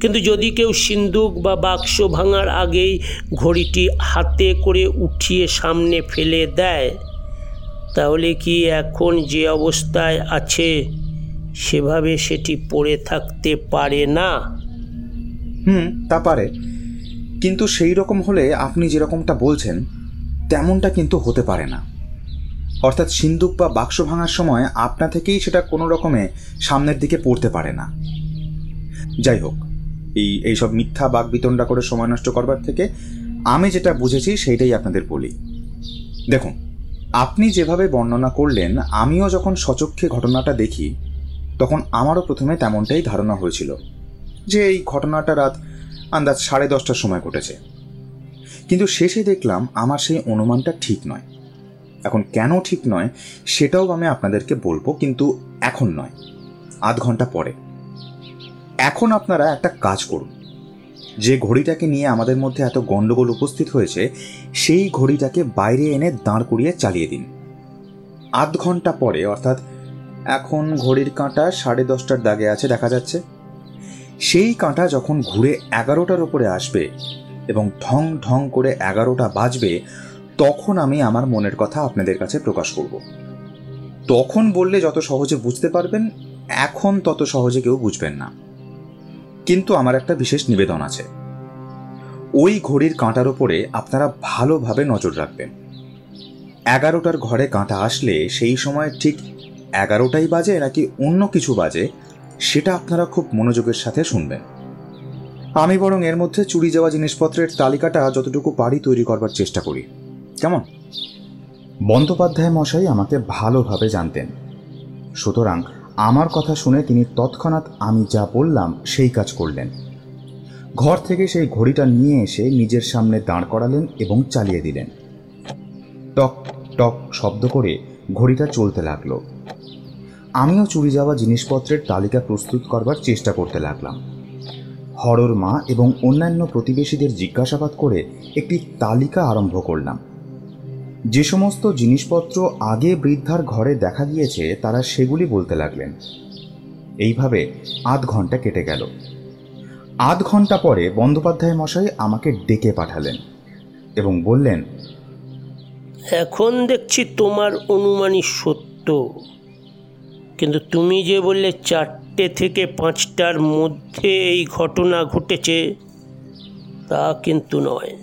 কিন্তু যদি কেউ সিন্দুক বা বাক্স ভাঙার আগেই ঘড়িটি হাতে করে উঠিয়ে সামনে ফেলে দেয়, তাহলে কি এখন যে অবস্থায় আছে সেভাবে সেটি পড়ে থাকতে পারে না। হুম, তা পারে। কিন্তু সেই রকম হলে আপনি যেরকমটা বলছেন, তেমনটা কিন্তু হতে পারে না। অর্থাৎ সিন্দুক বা বাক্স ভাঙার সময় আপনা থেকেই সেটা কোনো রকমে সামনের দিকে পড়তে পারে না। যাই হোক, এই, এইসব মিথ্যা বাগবিতণ্ডা করে সময় নষ্ট করবার থেকে আমি যেটা বুঝেছি সেইটাই আপনাদের বলি। দেখুন, আপনি যেভাবে বর্ণনা করলেন, আমিও যখন সচক্ষে ঘটনাটা দেখি তখন আমারও প্রথমে তেমনটাই ধারণা হয়েছিল যে এই ঘটনাটা রাত আন্দাজ সাড়ে দশটার সময় ঘটেছে। কিন্তু শেষে দেখলাম আমার সেই অনুমানটা ঠিক নয়। এখন কেন ঠিক নয় সেটাও আমি আপনাদেরকে বলব, কিন্তু এখন নয়, আধ ঘণ্টা পরে। এখন আপনারা একটা কাজ করুন। যে ঘড়িটাকে নিয়ে আমাদের মধ্যে এত গণ্ডগোল উপস্থিত হয়েছে, সেই ঘড়িটাকে বাইরে এনে দাঁড় করিয়ে চালিয়ে দিন। আধ ঘণ্টা পরে, অর্থাৎ এখন ঘড়ির কাঁটা সাড়ে দশটার দাগে আছে, দেখা যাচ্ছে। সেই কাঁটা যখন ঘুরে এগারোটার ওপরে আসবে এবং ঢং ঢং করে এগারোটা বাজবে, তখন আমি আমার মনের কথা আপনাদের কাছে প্রকাশ করব। তখন বললে যত সহজে বুঝতে পারবেন, এখন তত সহজে কেউ বুঝবেন না। কিন্তু আমার একটা বিশেষ নিবেদন আছে। ওই ঘড়ির কাঁটার ওপরে আপনারা ভালোভাবে নজর রাখবেন। এগারোটার ঘরে কাঁটা আসলে সেই সময় ঠিক এগারোটাই বাজে নাকি অন্য কিছু বাজে, সেটা আপনারা খুব মনোযোগের সাথে শুনবেন। আমি বরং এর মধ্যে চুরি যাওয়া জিনিসপত্রের তালিকাটা যতটুকু পারি তৈরি করবার চেষ্টা করি। কেমন? বন্দ্যোপাধ্যায় মশাই আমাকে ভালোভাবে জানতেন। সুতরাং আমার কথা শুনে তিনি তৎক্ষণাৎ আমি যা বললাম সেই কাজ করলেন। ঘর থেকে সেই ঘড়িটা নিয়ে এসে নিজের সামনে দাঁড় করালেন এবং চালিয়ে দিলেন। টক টক শব্দ করে ঘড়িটা চলতে লাগল। আমিও চুরি যাওয়া জিনিসপত্রের তালিকা প্রস্তুত করবার চেষ্টা করতে লাগলাম। হরর মা এবং অন্যান্য প্রতিবেশীদের জিজ্ঞাসাবাদ করে একটি তালিকা আরম্ভ করলাম। যে সমস্ত জিনিসপত্র আগে বৃদ্ধার ঘরে দেখা গিয়েছে, তারা সেগুলি বলতে লাগলেন। এইভাবে আধ ঘণ্টা কেটে গেল। আধ ঘণ্টা পরে বন্দ্যোপাধ্যায় মশাই আমাকে ডেকে পাঠালেন এবং বললেন, এখন দেখছি তোমার অনুমানই সত্য। কিন্তু তুমি যে বললে চারটে থেকে পাঁচটার মধ্যে এই ঘটনা ঘটেছে তা কিন্তু নয়।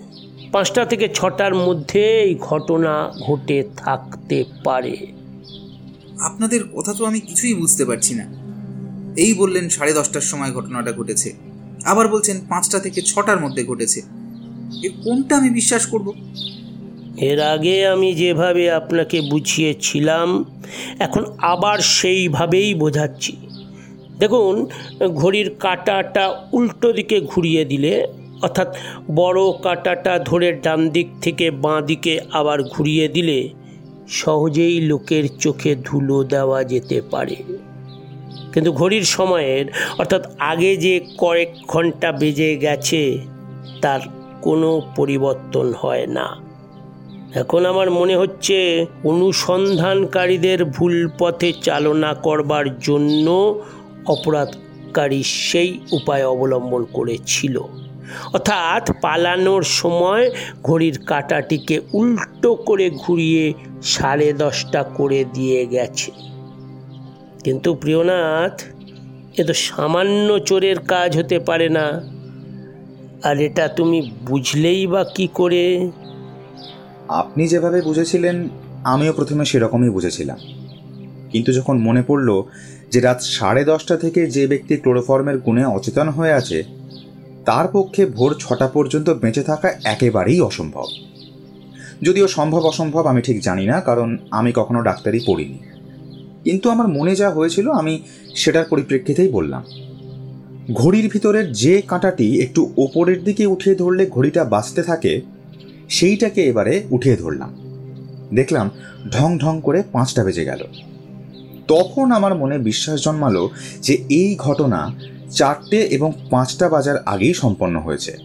পাঁচটা থেকে ছটার মধ্যে এই ঘটনা ঘটে থাকতে পারে। আপনাদের কথা তো আমি কিছুই বুঝতে পারছি না। এই বললেন সাড়ে দশটার সময় ঘটনাটা ঘটেছে আবার বলছেন পাঁচটা থেকে ছটার মধ্যে ঘটেছে। এ কোনটা আমি বিশ্বাস করব? এর আগে আমি যেভাবে আপনাকে বুঝিয়েছিলাম এখন আবার সেইভাবেই বোঝাচ্ছি। দেখুন, ঘড়ির কাঁটাটা উল্টো দিকে ঘুরিয়ে দিলে, অর্থাৎ বড় কাঁটাটা ধরে ডান দিক থেকে বাঁ দিকে আবার ঘুরিয়ে দিলে, সহজেই লোকের চোখে ধুলো দেওয়া যেতে পারে। কিন্তু ঘড়ির সময়ের, অর্থাৎ আগে যে কয়েক ঘণ্টা বেজে গেছে, তার কোনো পরিবর্তন হয় না। এখন আমার মনে হচ্ছে অনুসন্ধানকারীদের ভুল পথে চালনা করবার জন্য অপরাধকারী সেই উপায় অবলম্বন করেছিল। অর্থাৎ পালানোর সময় ঘড়ির কাঁটাটিকে উল্টো করে ঘুরিয়ে সাড়ে দশটা করে দিয়ে গেছে। কিন্তু প্রিয়নাথ, এ তো সামান্য চোরের কাজ হতে পারে না। আর এটা তুমি বুঝলেই বা কি করে? আপনি যেভাবে বুঝেছিলেন, আমিও প্রথমে সেরকমই বুঝেছিলাম। কিন্তু যখন মনে পড়ল যে রাত সাড়ে দশটা থেকে যে ব্যক্তি ক্লোরোফর্মের গুণে অচেতন হয়ে আছে, তার পক্ষে ভোর ছটা পর্যন্ত বেঁচে থাকা একেবারেই অসম্ভব। যদিও সম্ভব অসম্ভব আমি ঠিক জানি না, কারণ আমি কখনো ডাক্তারি পড়িনি। কিন্তু আমার মনে যা হয়েছিল, আমি সেটার পরিপ্রেক্ষিতেই বললাম। ঘড়ির ভিতরের যে কাঁটাটি একটু ওপরের দিকে উঠিয়ে ধরলে ঘড়িটা বাঁচতে থাকে সেইটাকে এবারে উঠিয়ে ধরলাম। দেখলাম ঢং ঢং করে পাঁচটা বেজে গেল। তখন আমার মনে বিশ্বাস জন্মালো যে এই ঘটনা চারটে এবং পাঁচটা বাজার আগেই সম্পন্ন হয়েছে।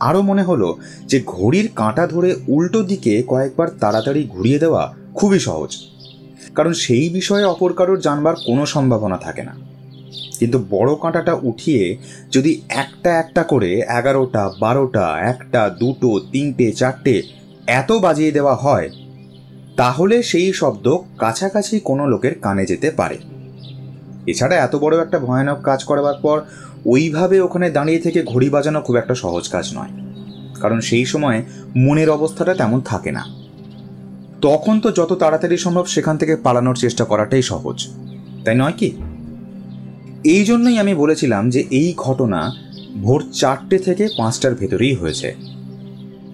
আরও মনে হলো যে ঘড়ির কাঁটা ধরে উল্টো দিকে কয়েকবার তাড়াতাড়ি ঘুরিয়ে দেওয়া খুবই সহজ। কারণ সেই বিষয়ে অপর কারোর জানবার কোনো সম্ভাবনা থাকে না। কিন্তু বড় কাঁটাটা উঠিয়ে যদি একটা একটা করে এগারোটা, বারোটা, একটা, দুটো, তিনটে, চারটে এত বাজিয়ে দেওয়া হয়, তাহলে সেই শব্দ কাছাকাছি কোনো লোকের কানে যেতে পারে। এছাড়া এত বড় একটা ভয়ানক কাজ করবার পর ওইভাবে ওখানে দাঁড়িয়ে থেকে ঘড়ি বাজানো খুব একটা সহজ কাজ নয়। কারণ সেই সময় মনের অবস্থাটা তেমন থাকে না। তখন তো যত তাড়াতাড়ি সম্ভব সেখান থেকে পালানোর চেষ্টা করাটাই সহজ। তাই নয় কি? এই জন্যই আমি বলেছিলাম যে এই ঘটনা ভোর চারটে থেকে পাঁচটার ভেতরেই হয়েছে।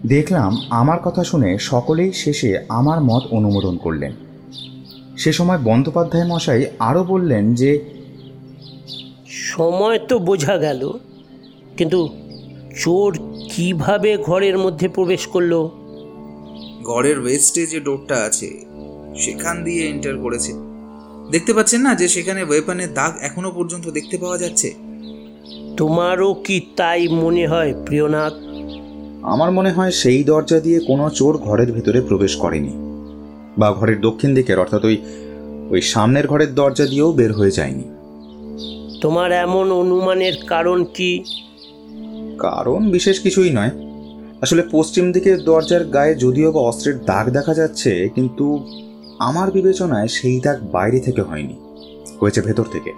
দেখলাম আমার কথা শুনে সকলেই শেষে আমার মত অনুমোদন করলেন। সে সময় বন্দ্যোপাধ্যায় মশাই আরও বললেন যে সময় তো বোঝা গেল কিন্তু চোর কীভাবে ঘরের মধ্যে প্রবেশ করল? ঘরের ওয়েস্টে যে ডোরটা আছে সেখান দিয়ে এন্টার করেছে। দেখতে পাচ্ছেন না যে সেখানে ওয়েপনের দাগ এখনও পর্যন্ত দেখতে পাওয়া যাচ্ছে? তোমারও কি তাই মনে হয় প্রিয়নাথ? আমার মনে হয় সেই দরজা দিয়ে কোনো চোর ঘরের ভিতরে প্রবেশ করেনি। বা ঘরের দক্ষিণ দিকের অর্থাৎ ওই ওই সামনের ঘরের দরজা দিয়েও বের হয়ে যায়নি। তোমার এমন অনুমানের কারণ কি? কারণ বিশেষ কিছুই নয়। আসলে পশ্চিম দিকের দরজার গায়ে যদিও বা অস্ত্রের দাগ দেখা যাচ্ছে কিন্তু আমার বিবেচনায় সেই দাগ বাইরে থেকে হয়নি, হয়েছে ভেতর থেকে।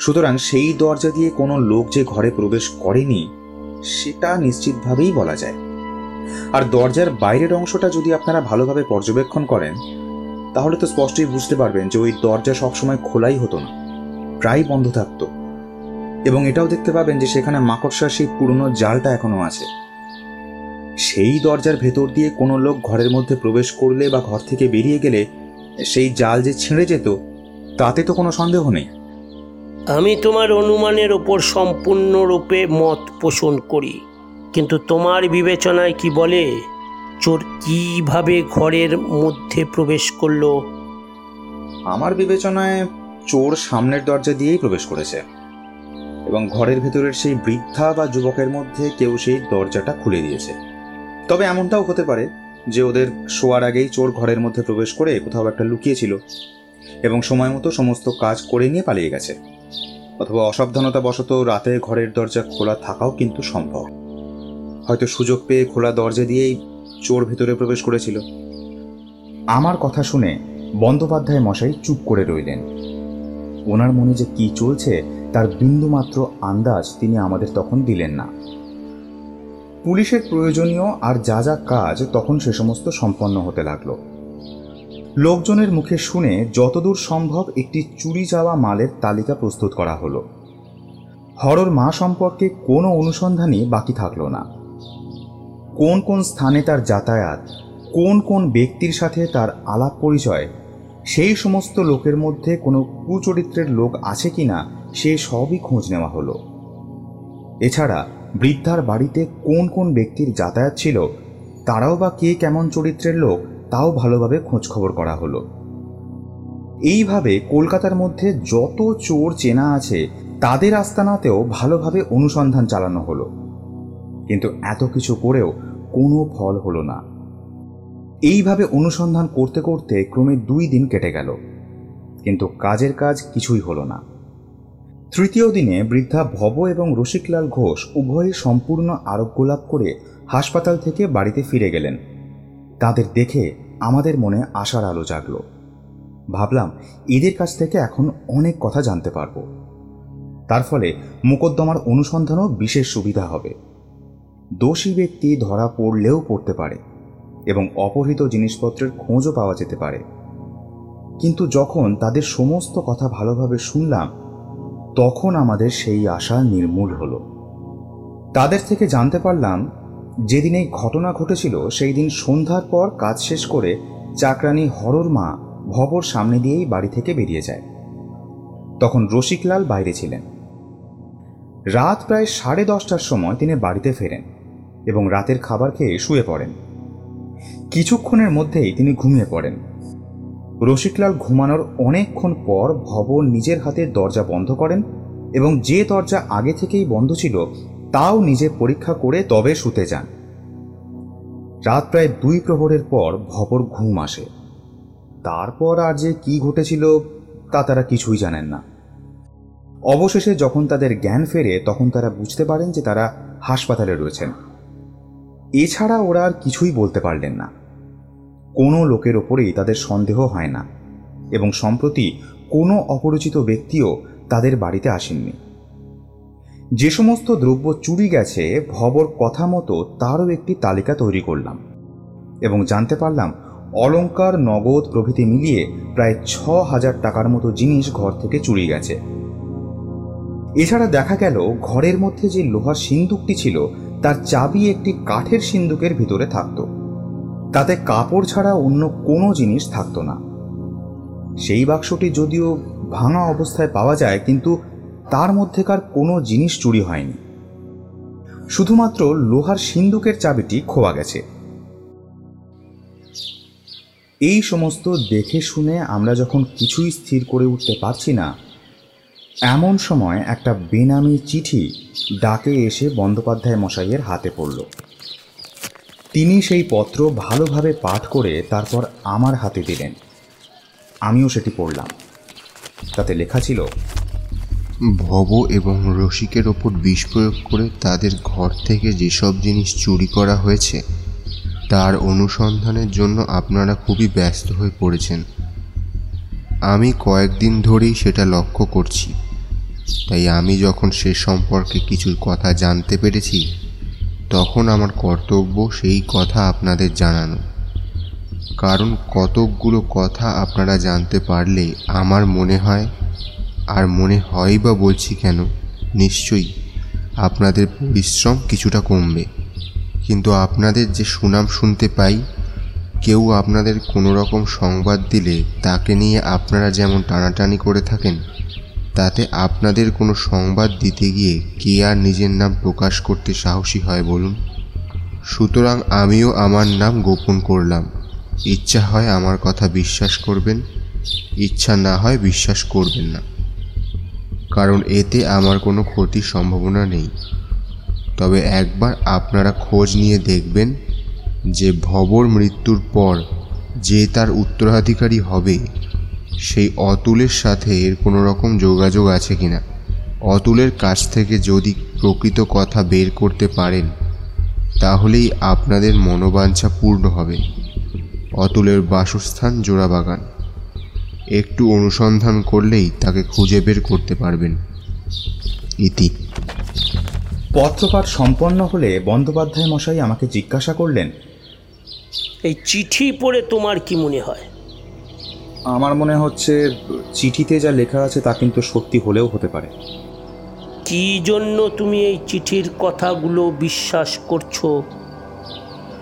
সুতরাং সেই দরজা দিয়ে কোনো লোক যে ঘরে প্রবেশ করেনি, সেটা নিশ্চিতভাবেই বলা যায়। আর দরজার বাইরের অংশটা যদি আপনারা ভালোভাবে পর্যবেক্ষণ করেন, তাহলে তো স্পষ্টই বুঝতে পারবেন যে ওই দরজা সবসময় খোলাই হতো না, প্রায় বন্ধ থাকতো। এবং এটাও দেখতে পাবেন যে সেখানে মাকড়সার সেই পুরনো জালটা এখনও আছে। সেই দরজার ভেতর দিয়ে কোনো লোক ঘরের মধ্যে প্রবেশ করলে বা ঘর থেকে বেরিয়ে গেলে সেই জাল যে ছিঁড়ে যেত তাতে তো কোনো সন্দেহ নেই। আমি তোমার অনুমানের ওপর সম্পূর্ণরূপে মত পোষণ করি কিন্তু তোমার বিবেচনায় কি বলে? চোর কীভাবে ঘরের মধ্যে প্রবেশ করল? আমার বিবেচনায় চোর সামনের দরজা দিয়েই প্রবেশ করেছে এবং ঘরের ভেতরের সেই বৃদ্ধা বা যুবকের মধ্যে কেউ সেই দরজাটা খুলে দিয়েছে। তবে এমনটাও হতে পারে যে ওদের শোয়ার আগেই চোর ঘরের মধ্যে প্রবেশ করে কোথাও একটা লুকিয়েছিল এবং সময় মতো সমস্ত কাজ করে নিয়ে পালিয়ে গেছে। অথবা অসাবধানতা বশত রাতে ঘরের দরজা খোলা থাকাও কিন্তু সম্ভব। হয়তো সুযোগ পেয়ে খোলা দরজা দিয়েই চোর ভেতরে প্রবেশ করেছিল। আমার কথা শুনে বন্দ্যোপাধ্যায় মশাই চুপ করে রইলেন। ওনার মনে যে কি চলছে, তার বিন্দুমাত্র আন্দাজ তিনি আমাদের তখন দিলেন না। পুলিশের প্রয়োজনীয় আর যা যা কাজ তখন সে সমস্ত সম্পন্ন হতে লাগল। লোকজনের মুখে শুনে যতদূর সম্ভব একটি চুরি যাওয়া মালের তালিকা প্রস্তুত করা হলো। হরর মা সম্পর্কে কোনো অনুসন্ধানই বাকি থাকল না। কোন কোন স্থানে তার যাতায়াত, কোন কোন ব্যক্তির সাথে তার আলাপ পরিচয়, সেই সমস্ত লোকের মধ্যে কোনো কুচরিত্রের লোক আছে কিনা সে সবই খোঁজ নেওয়া হলো। এছাড়া বৃদ্ধার বাড়িতে কোন কোন ব্যক্তির যাতায়াত ছিল, তারাও বা কে কেমন চরিত্রের লোক, তাও ভালোভাবে খোঁজখবর করা হলো। এইভাবে কলকাতার মধ্যে যত চোর চেনা আছে, তাদের আস্তানাতেও ভালোভাবে অনুসন্ধান চালানো হলো। কিন্তু এত কিছু করেও কোনো ফল হলো না। এইভাবে অনুসন্ধান করতে করতে ক্রমে দুই দিন কেটে গেল। কিন্তু কাজের কাজ কিছুই হলো না। তৃতীয় দিনে বৃদ্ধা ভব এবং রসিকলাল ঘোষ উভয়ই সম্পূর্ণ আরোগ্য লাভ করে হাসপাতাল থেকে বাড়িতে ফিরে গেলেন। তাদের দেখে আমাদের মনে আশার আলো জাগল। ভাবলাম, এদের কাছ থেকে এখন অনেক কথা জানতে পারব। তার ফলে মোকদ্দমার অনুসন্ধানও বিশেষ সুবিধা হবে। দোষী ব্যক্তি ধরা পড়লেও পড়তে পারে এবং অপহৃত জিনিসপত্রের খোঁজও পাওয়া যেতে পারে। কিন্তু যখন তাদের সমস্ত কথা ভালোভাবে শুনলাম তখন আমাদের সেই আশা নির্মূল হলো। তাদের থেকে জানতে পারলাম, যেদিন এই ঘটনা ঘটেছিল, সেই দিন সন্ধ্যার পর কাজ শেষ করে চাকরানি হরর মা ভবর সামনে দিয়েই বাড়ি থেকে বেরিয়ে যায়। তখন রসিকলাল বাইরে ছিলেন। রাত প্রায় সাড়ে দশটার সময় তিনি বাড়িতে ফেরেন এবং রাতের খাবার খেয়ে শুয়ে পড়েন। কিছুক্ষণের মধ্যেই তিনি ঘুমিয়ে পড়েন। রসিকলাল ঘুমানোর অনেকক্ষণ পর ভবন নিজের হাতে দরজা বন্ধ করেন এবং যে দরজা আগে থেকেই বন্ধ ছিল, তাও নিজে পরীক্ষা করে তবে শুতে যান। রাত প্রায় দুই প্রহরের পর ভবর ঘুম আসে। তারপর আর যে কি ঘটেছিল, তা তারা কিছুই জানেন না। অবশেষে যখন তাদের জ্ঞান ফেরে, তখন তারা বুঝতে পারেন যে তারা হাসপাতালে রয়েছেন। এছাড়া ওরা আর কিছুই বলতে পারলেন না। কোনো লোকের ওপরেই তাদের সন্দেহ হয় না এবং সম্প্রতি কোনো অপরিচিত ব্যক্তিও তাদের বাড়িতে আসেননি। যে সমস্ত দ্রব্য চুরি গেছে, ভবর কথা মতো তারও একটি তালিকা তৈরি করলাম এবং জানতে পারলাম অলঙ্কার নগদ প্রভৃতি মিলিয়ে প্রায় ছ হাজার টাকার মতো জিনিস ঘর থেকে চুরি গেছে। এছাড়া দেখা গেল, ঘরের মধ্যে যে লোহার সিন্দুকটি ছিল, তার চাবি একটি কাঠের সিন্দুকের ভিতরে থাকতো। তাতে কাপড় ছাড়া অন্য কোনো জিনিস থাকতো না। সেই বাক্সটি যদিও ভাঙা অবস্থায় পাওয়া যায়, কিন্তু তার মধ্যেকার কোনো জিনিস চুরি হয়নি। শুধুমাত্র লোহার সিন্দুকের চাবিটি খোয়া গেছে। এই সমস্ত দেখে শুনে আমরা যখন কিছুই স্থির করে উঠতে পারছি না, এমন সময় একটা বেনামি চিঠি ডাকে এসে বন্দ্যোপাধ্যায় মশাইয়ের হাতে পড়ল। তিনি সেই পত্র ভালোভাবে পাঠ করে তারপর আমার হাতে দিলেন। আমিও সেটি পড়লাম। তাতে লেখা ছিল, ভব এবং রসিকের ওপর বিষ প্রয়োগ করে তাদের ঘর থেকে যেসব জিনিস চুরি করা হয়েছে, তার অনুসন্ধানের জন্য আপনারা খুবই ব্যস্ত হয়ে পড়েছেন। আমি কয়েকদিন ধরেই সেটা লক্ষ্য করছি। তাই আমি যখন সে সম্পর্কে কিছু কথা জানতে পেরেছি তখন আমার কর্তব্য সেই কথা আপনাদের জানানো। কারণ কতকগুলো কথা আপনারা জানতে পারলে আমার মনে হয়, আর মনে হয় বা বলছি কেন, নিশ্চয়ই আপনাদের পরিশ্রম কিছুটা কমবে। কিন্তু আপনাদের যে সুনাম শুনতে পাই, কেউ আপনাদের কোনো রকম সংবাদ দিলে তাকে নিয়ে আপনারা যেমন টানাটানি করে থাকেন তাতে আপনাদের কোনো সংবাদ দিতে গিয়ে কে আর নিজের নাম প্রকাশ করতে সাহসী হয় বলুন? সুতরাং আমিও আমার নাম গোপন করলাম। ইচ্ছা হয় আমার কথা বিশ্বাস করবেন, ইচ্ছা না হয় বিশ্বাস করবেন না। কারণ এতে আমার কোনো ক্ষতির সম্ভাবনা নেই। তবে একবার আপনারা খোঁজ নিয়ে দেখবেন যে ভবর মৃত্যুর পর যে তার উত্তরাধিকারী হবে সেই অতুলের সাথে এর কোনো রকম যোগাযোগ আছে কি না? অতুলের কাছ থেকে যদি প্রকৃত কথা বের করতে পারেন তাহলেই আপনাদের মনোবাঞ্ছা পূর্ণ হবে। অতুলের বাসস্থান জোড়াবাগান। একটু অনুসন্ধান করলেই তাকে খুঁজে বের করতে পারবেন। ইতি। পত্রপাঠ সম্পন্ন হলে বন্দ্যোপাধ্যায় মশাই আমাকে জিজ্ঞাসা করলেন এই চিঠি পড়ে তোমার কি মনে হয়? আমার মনে হচ্ছে চিঠিতে যা লেখা আছে তা কিন্তু সত্যি হলেও হতে পারে। কি জন্য তুমি এই চিঠির কথাগুলো বিশ্বাস করছ?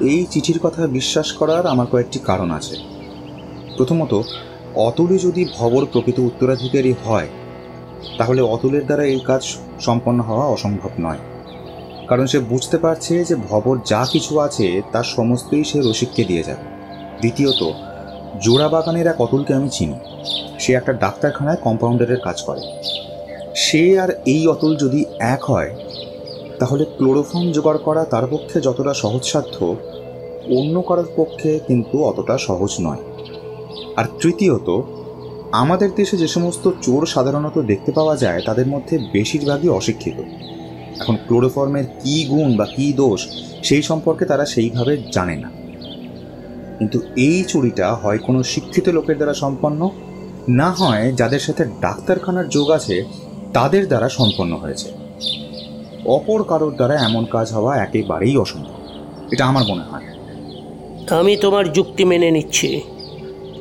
এই চিঠির কথা বিশ্বাস করার আমার কয়েকটি কারণ আছে। প্রথমত অতুলই যদি ভবর প্রকৃত উত্তরাধিকারী হয় তাহলে অতুলের দ্বারা এই কাজ সম্পন্ন হওয়া অসম্ভব নয়। কারণ সে বুঝতে পারছে যে ভবর যা কিছু আছে তার সমস্তই সে রসিককে দিয়ে যাবে। দ্বিতীয়ত জোড়া বাগানের এক অতুলকে আমি চিনি। সে একটা ডাক্তারখানায় কম্পাউন্ডারের কাজ করে। সে আর এই অতুল যদি এক হয়, তাহলে ক্লোরোফর্ম জোগাড় করা তার পক্ষে যতটা সহজসাধ্য, অন্য কারোর পক্ষে কিন্তু অতটা সহজ নয়। আর তৃতীয়ত, আমাদের দেশে যে সমস্ত চোর সাধারণত দেখতে পাওয়া যায়, তাদের মধ্যে বেশিরভাগই অশিক্ষিত। এখন ক্লোরোফর্মের কী গুণ বা কী দোষ, সেই সম্পর্কে তারা সেইভাবে জানে না। কিন্তু এই চুরিটা হয় কোনো শিক্ষিত লোকের দ্বারা সম্পন্ন? না হয় যাদের সাথে ডাক্তারখানার যোগ আছে, তাদের দ্বারা সম্পন্ন হয়েছে। অপর কারোর দ্বারা এমন কাজ হওয়া একেবারেই অসম্ভব। এটা আমার মনে হয়। আমি তোমার যুক্তি মেনে নিচ্ছি,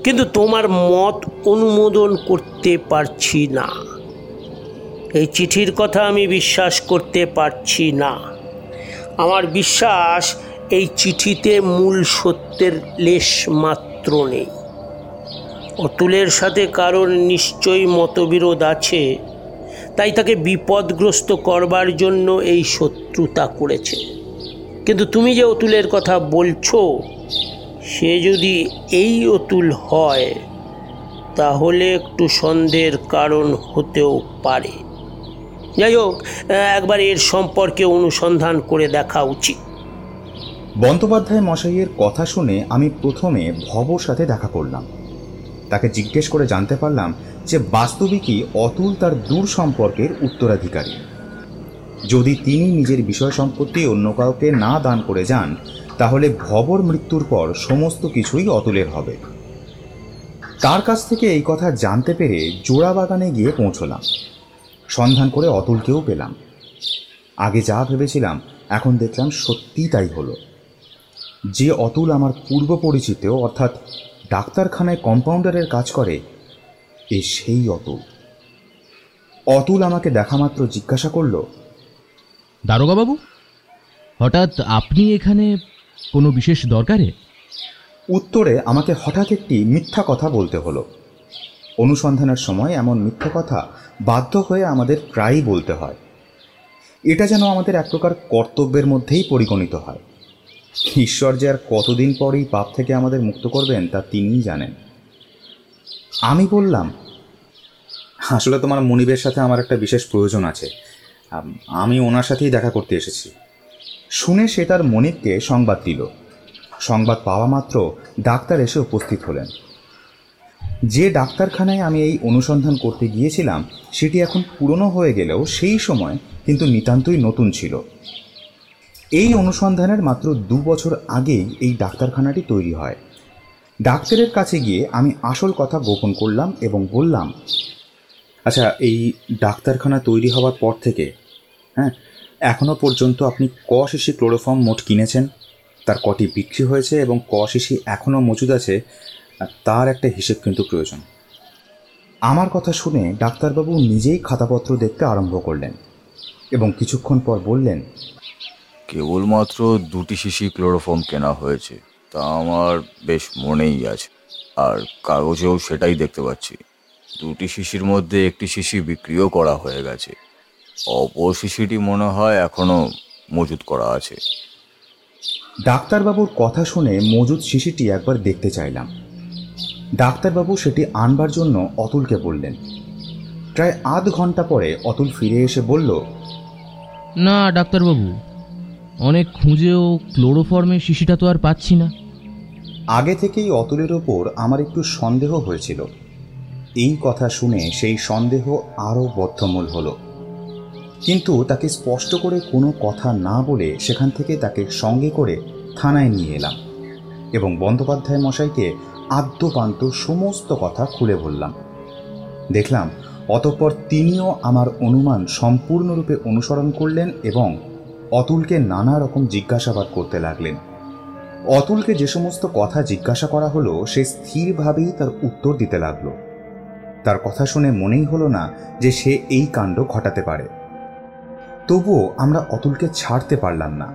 কিন্তু তোমার মত অনুমোদন করতে পারছি না। এই চিঠির কথা আমি বিশ্বাস করতে পারছি না। আমার বিশ্বাস এই চিঠিতে মূল সত্যের লেশ মাত্র নেই। অতুলের সাথে কারোর নিশ্চয়ই মতবিরোধ আছে, তাই তাকে বিপদগ্রস্ত করবার জন্য এই শত্রুতা করেছে। কিন্তু তুমি যে অতুলের কথা বলছো, সে যদি এই অতুল হয়, তাহলে একটু সন্দেহের কারণ হতেও পারে। যাই হোক একবার এর সম্পর্কে অনুসন্ধান করে দেখা উচিত। বন্দ্যোপাধ্যায় মশাইয়ের কথা শুনে আমি প্রথমে ভবর সাথে দেখা করলাম। তাকে জিজ্ঞেস করে জানতে পারলাম যে বাস্তবিকই অতুল তার দূর সম্পর্কের উত্তরাধিকারী। যদি তিনি নিজের বিষয় সম্পত্তি অন্য কাউকে না দান করে যান, তাহলে ভবর মৃত্যুর পর সমস্ত কিছুই অতুলের হবে। তার কাছ থেকে এই কথা জানতে পেরে জোড়া বাগানে গিয়ে পৌঁছলাম। সন্ধান করে অতুলকেও পেলাম। আগে যা ভেবেছিলাম, এখন দেখলাম সত্যিই তাই হলো। যে অতুল আমার পূর্ব পরিচিত অর্থাৎ ডাক্তারখানায় কম্পাউন্ডারের কাজ করে এ সেই অতুল। অতুল আমাকে দেখা মাত্র জিজ্ঞাসা করল দারোগাবাবু হঠাৎ আপনি এখানে কোনো বিশেষ দরকারে? উত্তরে আমাকে হঠাৎ একটি মিথ্যা কথা বলতে হলো। অনুসন্ধানের সময় এমন মিথ্যা কথা বাধ্য হয়ে আমাদের প্রায়ই বলতে হয়। এটা যেন আমাদের এক প্রকার কর্তব্যের মধ্যেই পরিগণিত হয়। ঈশ্বর যে আর কতদিন পরেই পাপ থেকে আমাদের মুক্ত করবেন, তা তিনিই জানেন। আমি বললাম, আসলে তোমার মনিবের সাথে আমার একটা বিশেষ প্রয়োজন আছে। আমি ওনার সাথেই দেখা করতে এসেছি। শুনে সে তার মনিবকে সংবাদ দিল। সংবাদ পাওয়া মাত্র ডাক্তার এসে উপস্থিত হলেন। যে ডাক্তারখানায় আমি এই অনুসন্ধান করতে গিয়েছিলাম, সেটি এখন পুরনো হয়ে গেলেও সেই সময় কিন্তু নিতান্তই নতুন ছিল। এই অনুসন্ধানের মাত্র দু বছর আগেই এই ডাক্তারখানাটি তৈরি হয়। ডাক্তারের কাছে গিয়ে আমি আসল কথা গোপন করলাম এবং বললাম আচ্ছা এই ডাক্তারখানা তৈরি হওয়ার পর থেকে হ্যাঁ এখনও পর্যন্ত আপনি ক শিশি ক্লোরোফর্ম মোট কিনেছেন? তার কটি বিক্রি হয়েছে এবং ক শিশি এখনও মজুদ আছে, তার একটা হিসেব কিন্তু প্রয়োজন। আমার কথা শুনে ডাক্তারবাবু নিজেই খাতাপত্র দেখতে আরম্ভ করলেন এবং কিছুক্ষণ পর বললেন কেবলমাত্র দুটি শিশি ক্লোরোফর্ম কেনা হয়েছে তা আমার বেশ মনেই আছে। আর কাগজেও সেটাই দেখতে পাচ্ছি। দুটি শিশির মধ্যে একটি শিশি বিক্রিও করা হয়ে গেছে। অপর শিশিটি মনে হয় এখনও মজুত করা আছে। ডাক্তারবাবুর কথা শুনে মজুদ শিশিটি একবার দেখতে চাইলাম। ডাক্তারবাবু সেটি আনবার জন্য অতুলকে বললেন। প্রায় আধ ঘণ্টা পরে অতুল ফিরে এসে বলল না ডাক্তারবাবু অনেক খুঁজেও ক্লোরোফর্মের শিশিটা তো আর পাচ্ছি না। আগে থেকেই অতুলের ওপর আমার একটু সন্দেহ হয়েছিল। এই কথা শুনে সেই সন্দেহ আরও বদ্ধমূল হলো। কিন্তু তাকে স্পষ্ট করে কোনো কথা না বলে সেখান থেকে তাকে সঙ্গে করে থানায় নিয়ে এলাম এবং বন্দ্যোপাধ্যায় মশাইকে আদ্যপান্ত সমস্ত কথা খুলে বললাম। দেখলাম অতঃপর তিনিও আমার অনুমান সম্পূর্ণরূপে অনুসরণ করলেন এবং অতুলকে নানা রকম জিজ্ঞাসাবাদ করতে লাগলেন। অতুলকে যে সমস্ত কথা জিজ্ঞাসা করা হলো, সে স্থিরভাবেই তার উত্তর দিতে লাগল। তার কথা শুনে মনেই হলো না যে সে এই কাণ্ড ঘটাতে পারে। তবুও আমরা অতুলকে ছাড়তে পারলাম না।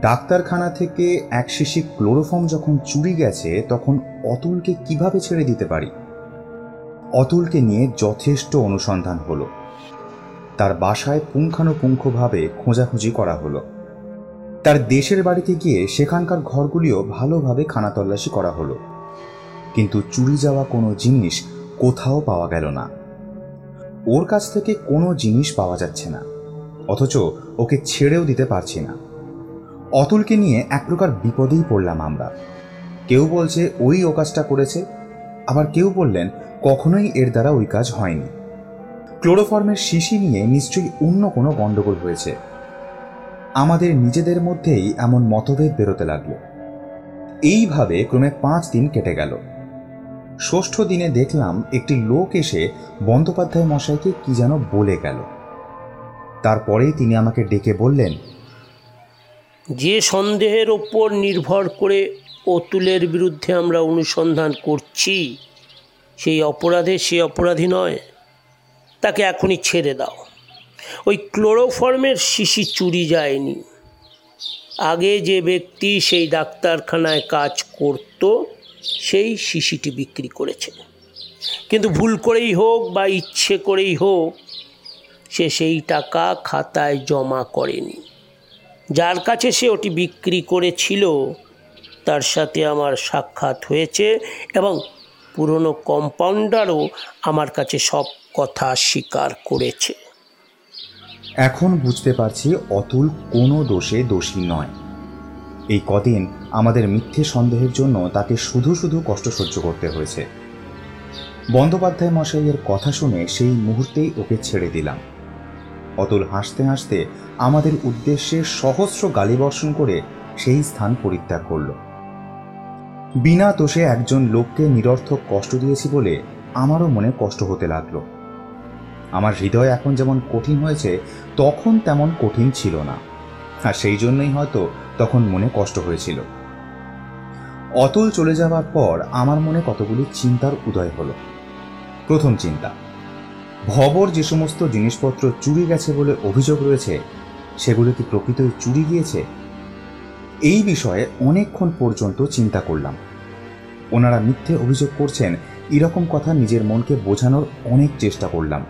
ডাক্তারখানা থেকে এক শিশি ক্লোরোফর্ম যখন চুরি গেছে, তখন অতুলকে কীভাবে ছেড়ে দিতে পারি? অতুলকে নিয়ে যথেষ্ট অনুসন্ধান হলো। তার বাসায় পুঙ্খানুপুঙ্খভাবে খোঁজাখুঁজি করা হলো। তার দেশের বাড়িতে গিয়ে সেখানকার ঘরগুলিও ভালোভাবে খানাতল্লাশি করা হলো। কিন্তু চুরি যাওয়া কোনো জিনিস কোথাও পাওয়া গেল না। ওর কাছ থেকে কোনো জিনিস পাওয়া যাচ্ছে না। অথচ ওকে ছেড়েও দিতে পারছি না। অতুলকে নিয়ে এক প্রকার বিপদেই পড়লাম আমরা। কেউ বলছে ওই ও কাজটা করেছে, আবার কেউ বললেন কখনোই এর দ্বারা ওই কাজ হয়নি। ক্লোরোফর্মের শিশি নিয়ে নিশ্চয়ই অন্য কোনো গণ্ডগোল হয়েছে। আমাদের নিজেদের মধ্যেই এমন মতভেদ বেরোতে লাগল। এইভাবে ক্রমে পাঁচ দিন কেটে গেল। ষষ্ঠ দিনে দেখলাম একটি লোক এসে বন্দ্যোপাধ্যায় মশাইকে কি যেন বলে গেল। তারপরেই তিনি আমাকে ডেকে বললেন, যে সন্দেহের ওপর নির্ভর করে অতুলের বিরুদ্ধে আমরা অনুসন্ধান করছি, সেই অপরাধে সে অপরাধী নয়। তাকে এখনই ছেড়ে দাও। ওই ক্লোরোফর্মের শিশি চুরি যায়নি। আগে যে ব্যক্তি সেই ডাক্তারখানায় কাজ করত, সেই শিশিটি বিক্রি করেছে। কিন্তু ভুল করেই হোক বা ইচ্ছে করেই হোক, সে সেই টাকা খাতায় জমা করেনি। যার কাছে সে ওটি বিক্রি করেছিল, তার সাথে আমার সাক্ষাৎ হয়েছে এবং পুরনো কম্পাউন্ডারও আমার কাছে সব কথা স্বীকার করেছে। এখন বুঝতে পারছি অতুল কোনো দোষে দোষী নয়। এই কদিন আমাদের মিথ্যে সন্দেহের জন্য তাকে শুধু শুধু কষ্ট সহ্য করতে হয়েছে। বন্দ্যোপাধ্যায় মশাইয়ের কথা শুনে সেই মুহূর্তেই ওকে ছেড়ে দিলাম। অতুল হাসতে হাসতে আমাদের উদ্দেশ্যে সহস্র গালিবর্ষণ করে সেই স্থান পরিত্যাগ করল। বিনা দোষে একজন লোককে নিরর্থক কষ্ট দিয়েছি বলে আমারও মনে কষ্ট হতে লাগল। আমার হৃদয় এখন যেমন কঠিন হয়েছে, তখন তেমন কঠিন ছিল না। আর সেই জন্যই হয়তো তখন মনে কষ্ট হয়েছিল। অতল চলে যাওয়ার পর আমার মনে কতগুলি চিন্তার উদয় হলো। প্রথম চিন্তা, ভবর যে সমস্ত জিনিসপত্র চুরি গেছে বলে অভিযোগ রয়েছে, সেগুলো কি প্রকৃতই চুরি গিয়েছে? এই বিষয়ে অনেকক্ষণ পর্যন্ত চিন্তা করলাম। ওনারা মিথ্যে অভিযোগ করছেন, এরকম কথা নিজের মনকে বোঝানোর অনেক চেষ্টা করলাম।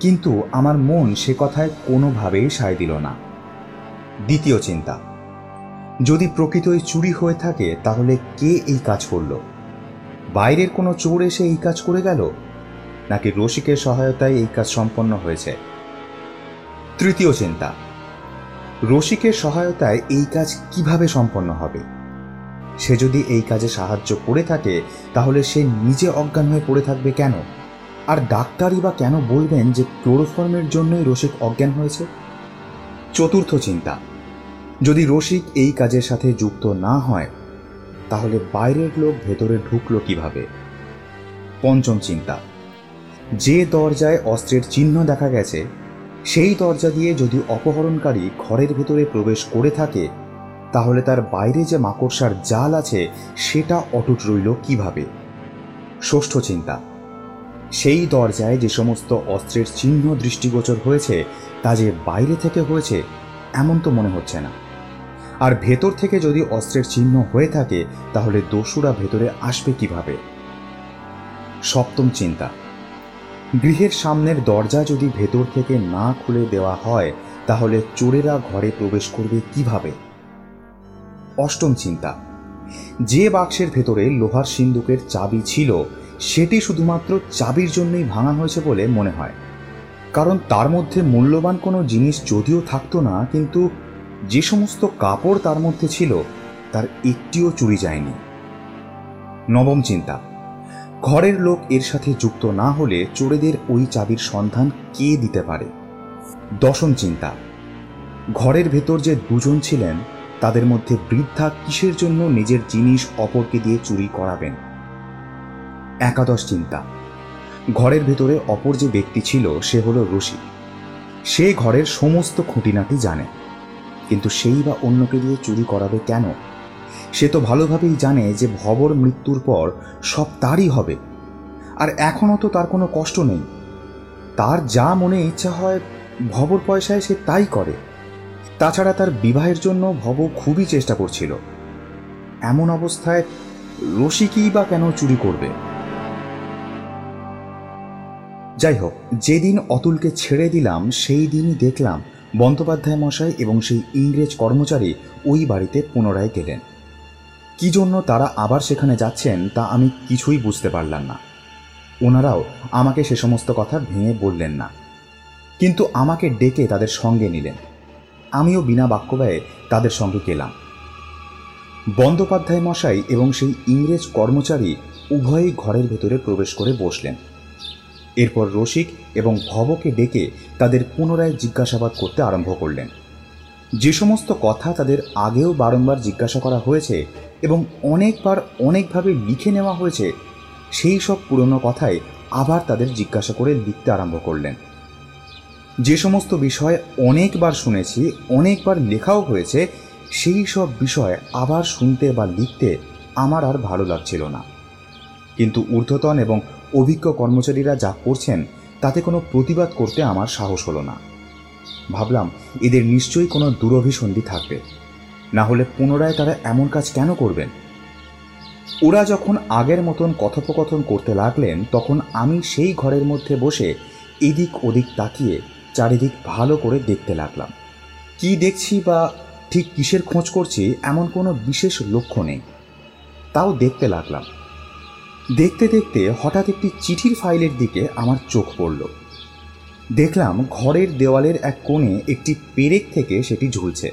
কিন্তু আমার মন সে কথায় কোনোভাবেই সায় দিল না। দ্বিতীয় চিন্তা, যদি প্রকৃতই চুরি হয়ে থাকে, তাহলে কে এই কাজ করল? বাইরের কোনো চোর এসে এই কাজ করে গেল? নাকি রসিকের সহায়তায় এই কাজ সম্পন্ন হয়েছে? তৃতীয় চিন্তা, রসিকের সহায়তায় এই কাজ কীভাবে সম্পন্ন হবে? সে যদি এই কাজে সাহায্য করে থাকে, তাহলে সে নিজে অজ্ঞান হয়ে পড়ে থাকবে কেন? আর ডাক্তারই বা কেন বলবেন যে ক্লোরোফর্মের জন্যই রসিক অজ্ঞান হয়েছে? চতুর্থ চিন্তা। যদি রসিক এই কাজের সাথে যুক্ত না হয়, তাহলে বাইরের লোক ভেতরে ঢুকলো কীভাবে? পঞ্চম চিন্তা। যে দরজায় অস্ত্রের চিহ্ন দেখা গেছে, সেই দরজা দিয়ে যদি অপহরণকারী ঘরের ভেতরে প্রবেশ করে থাকে, তাহলে তার বাইরে যে মাকড়সার জাল আছে, সেটা অটুট রইল কীভাবে? ষষ্ঠ চিন্তা। সেই দরজায় যে সমস্ত অস্ত্রের চিহ্ন দৃষ্টিগোচর হয়েছে, তা যে বাইরে থেকে হয়েছে, এমন তো মনে হচ্ছে না। আর ভেতর থেকে যদি অস্ত্রের চিহ্ন হয়ে থাকে, তাহলে দস্যুরা ভেতরে আসবে কীভাবে? সপ্তম চিন্তা। গৃহের সামনের দরজা যদি ভেতর থেকে না খুলে দেওয়া হয়, তাহলে চোরেরা ঘরে প্রবেশ করবে কীভাবে? অষ্টম চিন্তা। যে বাক্সের ভেতরে লোহার সিন্দুকের চাবি ছিল সেটি শুধুমাত্র চাবির জন্যই ভাঙা হয়েছে বলে মনে হয়। কারণ তার মধ্যে মূল্যবান কোনো জিনিস যদিও থাকতো না, কিন্তু যে সমস্ত কাপড় তার মধ্যে ছিল, তার একটিও চুরি যায়নি। নবম চিন্তা, ঘরের লোক এর সাথে যুক্ত না হলে চোরেদের ওই চাবির সন্ধান কে দিতে পারে? দশম চিন্তা, ঘরের ভেতর যে দুজন ছিলেন, তাদের মধ্যে বৃদ্ধা কিসের জন্য নিজের জিনিস অপরকে দিয়ে চুরি করাবেন? একাদশ চিন্তা। ঘরের ভেতরে অপর যে ব্যক্তি ছিল, সে হলো রশি সে ঘরের সমস্ত খুঁটিনাটি জানে। কিন্তু সেই বা অন্যকে দিয়ে চুরি করাবে কেন? সে তো ভালোভাবেই জানে যে ভবর মৃত্যুর পর সব তারই হবে। আর এখনও তো তার কোনো কষ্ট নেই। তার যা মনে ইচ্ছা হয়, ভবর পয়সায় সে তাই করে। তাছাড়া তার বিবাহের জন্য ভব খুবই চেষ্টা করছিল। এমন অবস্থায় রসিকই বা কেন চুরি করবে? যাই হোক যেদিন অতুলকে ছেড়ে দিলাম, সেই দিনই দেখলাম বন্দ্যোপাধ্যায় মশাই এবং সেই ইংরেজ কর্মচারী ওই বাড়িতে পুনরায় গেলেন। কি জন্য তারা আবার সেখানে যাচ্ছেন, তা আমি কিছুই বুঝতে পারলাম না। ওনারাও আমাকে সে সমস্ত কথা ভেঙে বললেন না। কিন্তু আমাকে ডেকে তাদের সঙ্গে নিলেন। আমিও বিনা বাক্য ব্যয়ে তাদের সঙ্গে গেলাম। বন্দ্যোপাধ্যায় মশাই এবং সেই ইংরেজ কর্মচারী উভয়ই ঘরের ভেতরে প্রবেশ করে বসলেন। এরপর রসিক এবং ভবকে ডেকে তাদের পুনরায় জিজ্ঞাসাবাদ করতে আরম্ভ করলেন। যে সমস্ত কথা তাদের আগেও বারংবার জিজ্ঞাসা করা হয়েছে এবং অনেকবার অনেকভাবে লিখে নেওয়া হয়েছে, সেই সব পুরনো কথাই আবার তাদের জিজ্ঞাসা করে লিখতে আরম্ভ করলেন। যে সমস্ত বিষয় অনেকবার শুনেছি, অনেকবার লেখাও হয়েছে, সেই সব বিষয় আবার শুনতে বা লিখতে আমার আর ভালো লাগছিল না। কিন্তু ঊর্ধ্বতন এবং অভিজ্ঞ কর্মচারীরা যা করছেন, তাতে কোনো প্রতিবাদ করতে আমার সাহস হলো না। ভাবলাম, এদের নিশ্চয়ই কোনো দুরভিসন্ধি থাকবে। না হলে পুনরায় তারা এমন কাজ কেন করবেন? ওরা যখন আগের মতন কথোপকথন করতে লাগলেন, তখন আমি সেই ঘরের মধ্যে বসে এদিক ওদিক তাকিয়ে চারিদিক ভালো করে দেখতে লাগলাম। কি দেখছি বা ঠিক কিসের খোঁজ করছি, এমন কোনো বিশেষ লক্ষ্য নেই। তাও দেখতে লাগলাম। দেখতে দেখতে হঠাৎ একটি চিঠির ফাইলের দিকে আমার চোখ পড়ল। দেখলাম ঘরের দেওয়ালের এক কোণে একটি পেরেক থেকে সেটি ঝুলছে।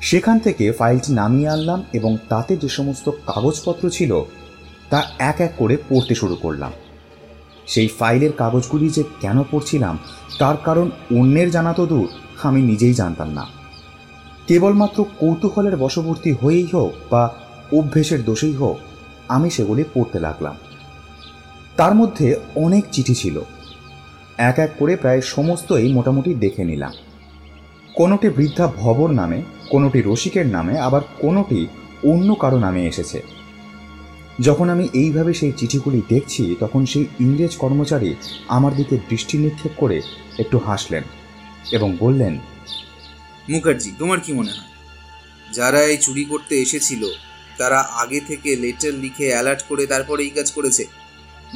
সেখান থেকে ফাইলটি নামিয়ে আনলাম এবং তাতে যে সমস্ত কাগজপত্র ছিল, তা এক এক করে পড়তে শুরু করলাম। সেই ফাইলের কাগজগুলি যে কেন পড়ছিলাম, তার কারণ অন্যের জানা তো দূর, আমি নিজেই জানতাম না। কেবলমাত্র কৌতূহলের বশবর্তী হয়েই হোক বা অভ্যেসের দোষেই হোক আমি সেগুলি পড়তে লাগলাম। তার মধ্যে অনেক চিঠি ছিল। এক এক করে প্রায় সমস্তই মোটামুটি দেখে নিলাম। কোনোটি বৃদ্ধা ভবর নামে, কোনোটি রসিকের নামে, আবার কোনোটি অন্য কারও নামে এসেছে। যখন আমি এইভাবে সেই চিঠিগুলি দেখছি, তখন সেই ইংরেজ কর্মচারী আমার দিকে দৃষ্টি নিক্ষেপ করে একটু হাসলেন এবং বললেন, মুখার্জি, তোমার কি মনে হয়? যারা এই চুরি করতে এসেছিল তারা আগে থেকে লেটার লিখে অ্যালার্ট করে তারপরে এই কাজ করেছে।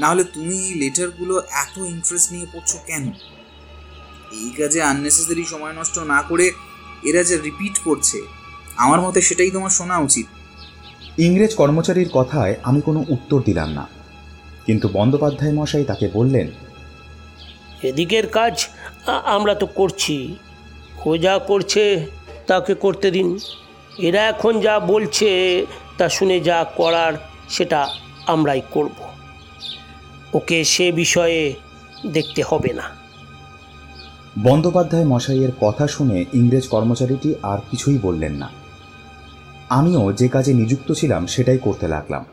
না হলে তুমি এই লেটারগুলো এত ইন্টারেস্ট নিয়ে পড়ছো কেন? এই কাজে আননেসেসারি সময় নষ্ট না করে এরা যে রিপিট করছে আমার মতে সেটাই তোমার শোনা উচিত। ইংরেজ কর্মচারীর কথায় আমি কোনো উত্তর দিলাম না। কিন্তু বন্দ্যোপাধ্যায় মশাই তাকে বললেন এদিকের কাজ আমরা তো করছি। ও যা করছে তাকে করতে দিন। এরা এখন যা বলছে তা শুনে যা করার সেটা আমরাই করব। ওকে সে বিষয়ে দেখতে হবে না। বন্দ্যোপাধ্যায় মশাইয়ের কথা শুনে ইংরেজ কর্মচারীটি আর কিছুই বললেন না। আমিও যে কাজে নিযুক্ত ছিলাম সেটাই করতে লাগলাম।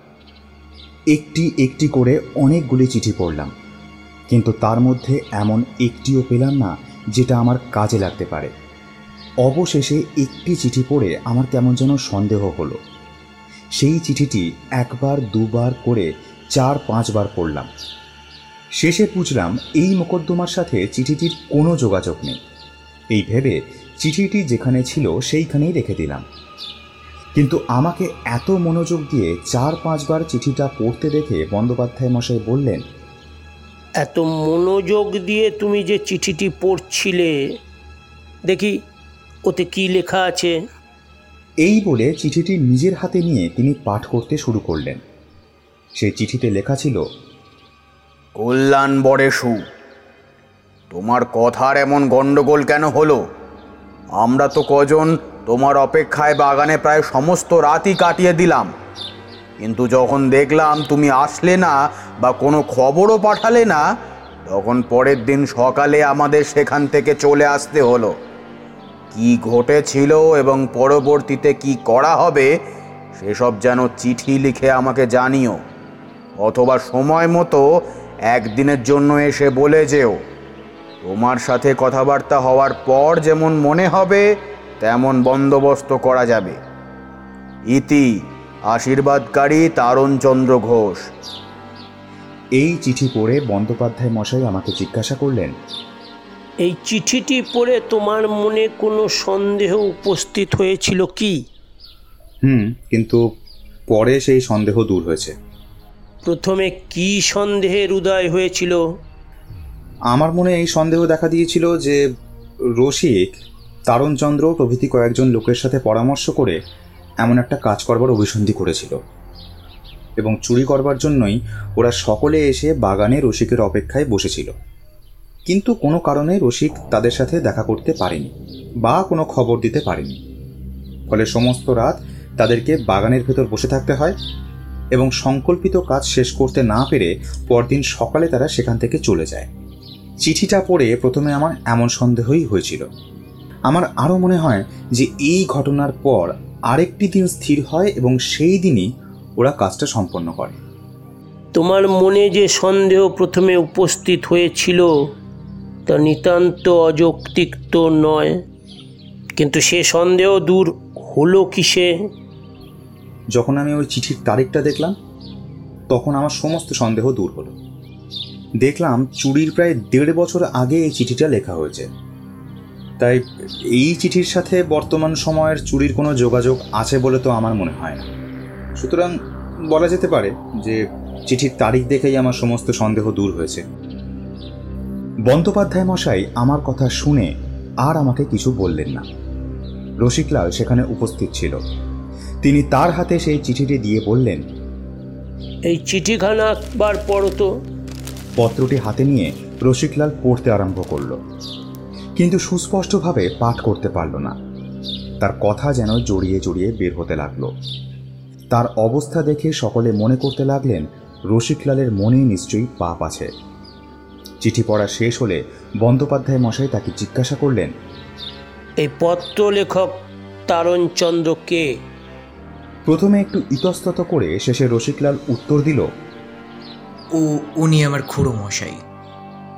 একটি একটি করে অনেকগুলি চিঠি পড়লাম। কিন্তু তার মধ্যে এমন একটিও পেলাম না যেটা আমার কাজে লাগতে পারে। অবশেষে একটি চিঠি পড়ে আমার কেমন যেন সন্দেহ হলো। সেই চিঠিটি একবার, দুবার করে, চার, পাঁচবার পড়লাম। শেষে বুঝলাম এই মোকদ্দমার সাথে চিঠিটির কোনো যোগাযোগ নেই। এই ভেবে চিঠিটি যেখানে ছিল সেইখানেই রেখে দিলাম। কিন্তু আমাকে এত মনোযোগ দিয়ে চার, পাঁচবার চিঠিটা পড়তে দেখে বন্দ্যোপাধ্যায় মশাই বললেন, এত মনোযোগ দিয়ে তুমি যে চিঠিটি পড়ছিলে, দেখি ওতে কি লেখা আছে? এই বলে চিঠিটি নিজের হাতে নিয়ে তিনি পাঠ করতে শুরু করলেন। সেই চিঠিতে লেখা ছিল, কল্যাণ বরেশু তোমার কথার এমন গণ্ডগোল কেন হলো? আমরা তো কজন তোমার অপেক্ষায় বাগানে প্রায় সমস্ত রাতই কাটিয়ে দিলাম। কিন্তু যখন দেখলাম তুমি আসলে না বা কোনো খবরও পাঠালে না, তখন পরের দিন সকালে আমাদের সেখান থেকে চলে আসতে হলো। কি ঘটেছিল এবং পরবর্তীতে কি করা হবে, সেসব যেন চিঠি লিখে আমাকে জানিও, অথবা সময় মতো একদিনের জন্য এসে বলে যেও। তোমার সাথে কথাবার্তা হওয়ার পর যেমন মনে হবে, তেমন বন্দোবস্ত করা যাবে। ইতি, আশীর্বাদকারী তারণচন্দ্র ঘোষ। এই চিঠি পড়ে বন্দ্যোপাধ্যায় মশাই আমাকে জিজ্ঞাসা করলেন এই চিঠিটি পড়ে তোমার মনে কোনো সন্দেহ উপস্থিত হয়েছিল কি? হুম কিন্তু পরে সেই সন্দেহ দূর হয়েছে। প্রথমে কি সন্দেহের উদয় হয়েছিল? আমার মনে এই সন্দেহ দেখা দিয়েছিল যে রসিক তারণচন্দ্র প্রভৃতি কয়েকজন লোকের সাথে পরামর্শ করে এমন একটা কাজ করবার অভিসন্ধি করেছিল। এবং চুরি করবার জন্যই ওরা সকলে এসে বাগানে রসিকের অপেক্ষায় বসেছিল। কিন্তু কোনো কারণে রসিক তাদের সাথে দেখা করতে পারেনি বা কোনো খবর দিতে পারেনি। ফলে সমস্ত রাত তাদেরকে বাগানের ভেতর বসে থাকতে হয় এবং সংকল্পিত কাজ শেষ করতে না পেরে পরদিন সকালে তারা সেখান থেকে চলে যায়। চিঠিটা পড়ে প্রথমে আমার এমন সন্দেহই হয়েছিল। আমার আরও মনে হয় যে এই ঘটনার পর আরেকটি দিন স্থির হয় এবং সেই দিনই ওরা কাজটা সম্পন্ন করে। তোমার মনে যে সন্দেহ প্রথমে উপস্থিত হয়েছিল তা নিতান্ত অযৌক্তিক তো নয়। কিন্তু সে সন্দেহ দূর হলো কিসে? যখন আমি ওই চিঠির তারিখটা দেখলাম, তখন আমার সমস্ত সন্দেহ দূর হলো। দেখলাম চুরির প্রায় দেড় বছর আগে এই চিঠিটা লেখা হয়েছে। তাই এই চিঠির সাথে বর্তমান সময়ের চুরির কোনো যোগাযোগ আছে বলে তো আমার মনে হয় না। সুতরাং বলা যেতে পারে যে চিঠির তারিখ দেখেই আমার সমস্ত সন্দেহ দূর হয়েছে। বন্দ্যোপাধ্যায় মশাই আমার কথা শুনে আর আমাকে কিছু বললেন না। রসিকলাল সেখানে উপস্থিত ছিল। তিনি তার হাতে সেই চিঠিটি দিয়ে বললেন এই চিঠিখানা একবার পড়ো তো। পত্রটি হাতে নিয়ে রসিকলাল পড়তে আরম্ভ করল। কিন্তু সুস্পষ্টভাবে পাঠ করতে পারল না। তার কথা যেন জড়িয়ে জড়িয়ে বের হতে লাগল। তার অবস্থা দেখে সকলে মনে করতে লাগলেন রসিকলালের মনে নিশ্চয়ই পাপ আছে। চিঠি পড়া শেষ হলে বন্দ্যোপাধ্যায় মশাই তাকে জিজ্ঞাসা করলেন এই পত্র লেখক তারণচন্দ্র কে? প্রথমে একটু ইতস্তত করে শেষে রসিকলাল উত্তর দিল ও উনি আমার খুড়ো মশাই।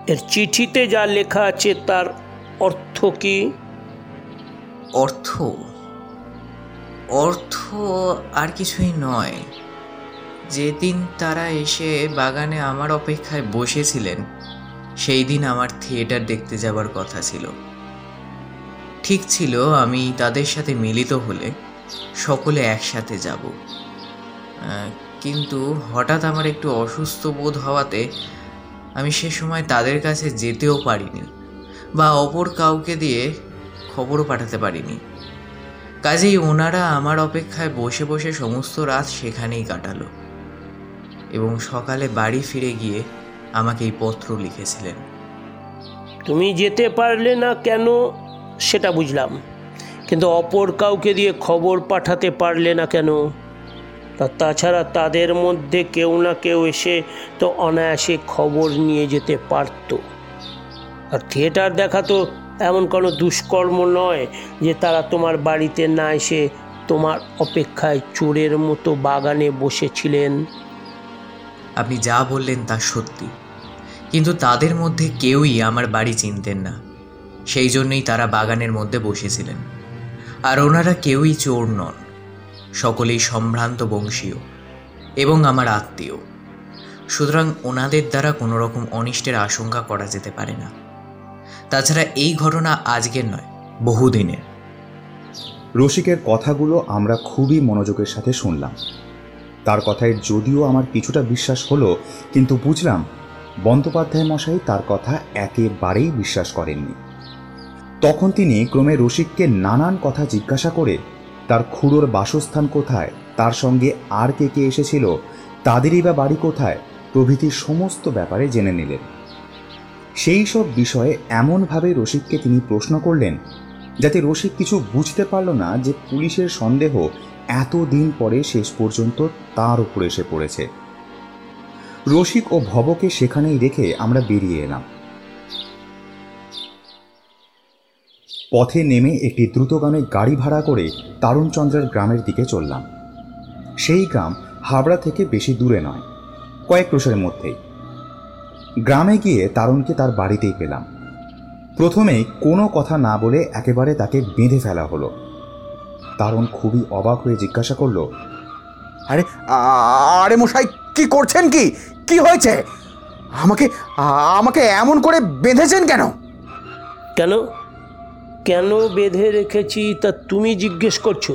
এর চিঠিতে যা লেখা আছে তার অর্থ কি? অর্থ? অর্থ আর কিছুই নয়। যেদিন তারা এসে বাগানে আমার অপেক্ষায় বসেছিলেন সেই দিন আমার থিয়েটার দেখতে যাবার কথা ছিল। ঠিক ছিল আমি তাদের সাথে মিলিত হলে সকলে একসাথে যাব। কিন্তু হঠাৎ আমার একটু অসুস্থ বোধ হওয়াতে আমি সে সময় তাদের কাছে যেতেও পারিনি বা অপর কাউকে দিয়ে খবরও পাঠাতে পারিনি। কাজেই ওনারা আমার অপেক্ষায় বসে বসে সমস্ত রাত সেখানেই কাটালো এবং সকালে বাড়ি ফিরে গিয়ে আমাকে এই পত্র লিখেছিলেন। তুমি যেতে পারলে না কেন সেটা বুঝলাম। কিন্তু অপর কাউকে দিয়ে খবর পাঠাতে পারলে না কেন? তাছাড়া তাদের মধ্যে কেউ না কেউ এসে তো অনায়াসে খবর নিয়ে যেতে পারত। আর থিয়েটার দেখা তো এমন কোনো দুষ্কর্ম নয় যে তারা তোমার বাড়িতে না এসে তোমার অপেক্ষায় চোরের মতো বাগানে বসেছিলেন। আপনি যা বললেন তা সত্যি। কিন্তু তাদের মধ্যে কেউই আমার বাড়ি চিনতেন না। সেই জন্যই তারা বাগানের মধ্যে বসেছিলেন। আর ওনারা কেউই চোর নন। সকলেই সম্ভ্রান্ত বংশীয় এবং আমার আত্মীয়। সুতরাং ওনাদের দ্বারা কোনো রকম অনিষ্টের আশঙ্কা করা যেতে পারে না। তাছাড়া এই ঘটনা আজকের নয়, বহুদিনের। রসিকের কথাগুলো আমরা খুবই মনোযোগের সাথে শুনলাম। তার কথায় যদিও আমার কিছুটা বিশ্বাস হলো, কিন্তু বুঝলাম বন্দ্যোপাধ্যায় মশাই তার কথা একেবারেই বিশ্বাস করেননি। তখন তিনি ক্রমে রসিককে নানান কথা জিজ্ঞাসা করে তার খুড়োর বাসস্থান কোথায়, তার সঙ্গে আর কে কে এসেছিল, তাদেরই বা বাড়ি কোথায় প্রভৃতি সমস্ত ব্যাপারে জেনে নিলেন। সেই সব বিষয়ে এমনভাবে রসিককে তিনি প্রশ্ন করলেন, যাতে রসিক কিছু বুঝতে পারল না যে পুলিশের সন্দেহ এতদিন পরে শেষ পর্যন্ত তার উপর এসে পড়েছে। রসিক ও ভবকে সেখানেই রেখে আমরা বেরিয়ে এলাম। পথে নেমে একটি দ্রুতগামী গাড়ি ভাড়া করে তারুণচন্দ্রের গ্রামের দিকে চললাম। সেই গ্রাম হাবড়া থেকে বেশি দূরে নয়, কয়েক ক্রোশের মধ্যেই। গ্রামে গিয়ে তারুণকে তার বাড়িতেই পেলাম। প্রথমেই কোনো কথা না বলে একেবারে তাকে বেঁধে ফেলা হলো। তারুণ খুবই অবাক হয়ে জিজ্ঞাসা করল, আরে আরে মশাই, কি করছেন কি? কি হয়েছে? আমাকে আমাকে এমন করে বেঁধেছেন কেন? কেন? কেন বেঁধে রেখেছি তা তুমি জিজ্ঞেস করছ?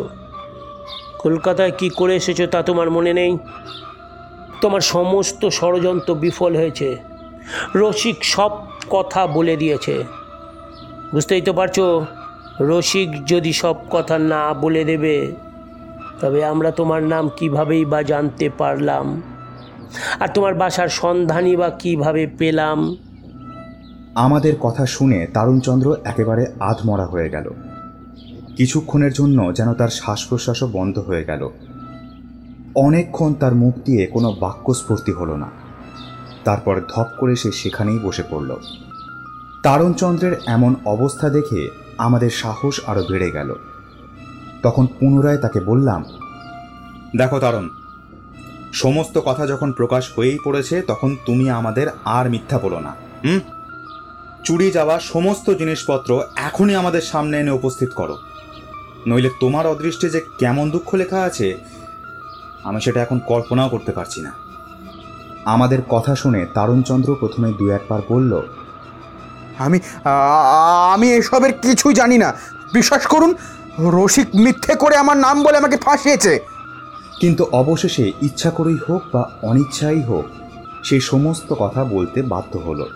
কলকাতায় কি করে এসেছ তা তোমার মনে নেই? তোমার সমস্ত ষড়যন্ত্র বিফল হয়েছে। রসিক সব কথা বলে দিয়েছে। বুঝতেই তো পারছ, রসিক যদি সব কথা না বলে দেবে, তবে আমরা তোমার নাম কিভাবেই বা জানতে পারলাম? আর তোমার বাসার সন্ধানই বা কীভাবে পেলাম? আমাদের কথা শুনে তারুণচন্দ্র একেবারে আধমরা হয়ে গেল। কিছুক্ষণের জন্য যেন তার শ্বাস প্রশ্বাসও বন্ধ হয়ে গেল। অনেকক্ষণ তার মুখ দিয়ে কোনো বাক্যস্ফূর্তি হলো না। তারপর ধপ করে সে সেখানেই বসে পড়ল। তারুণচন্দ্রের এমন অবস্থা দেখে আমাদের সাহস আরও বেড়ে গেল। তখন পুনরায় তাকে বললাম, দেখো তারণ সমস্ত কথা যখন প্রকাশ হয়েই পড়েছে, তখন তুমি আমাদের আর মিথ্যা বলো না। হুম? চুরি যাওয়া সমস্ত জিনিসপত্র এখনই আমাদের সামনে এনে উপস্থিত করো। নইলে তোমার অদৃষ্টে যে কেমন দুঃখ লেখা আছে, আমি সেটা এখন কল্পনাও করতে পারছি না। আমাদের কথা শুনে তারুণচন্দ্র প্রথমে দু একবার বলল, আমি আমি এসবের কিছুই জানি না। বিশ্বাস করুন, রসিক মিথ্যে করে আমার নাম বলে আমাকে ফাঁসিয়েছে। কিন্তু অবশেষে ইচ্ছা করেই হোক বা অনিচ্ছাই হোক সেই সমস্ত কথা বলতে বাধ্য হলো।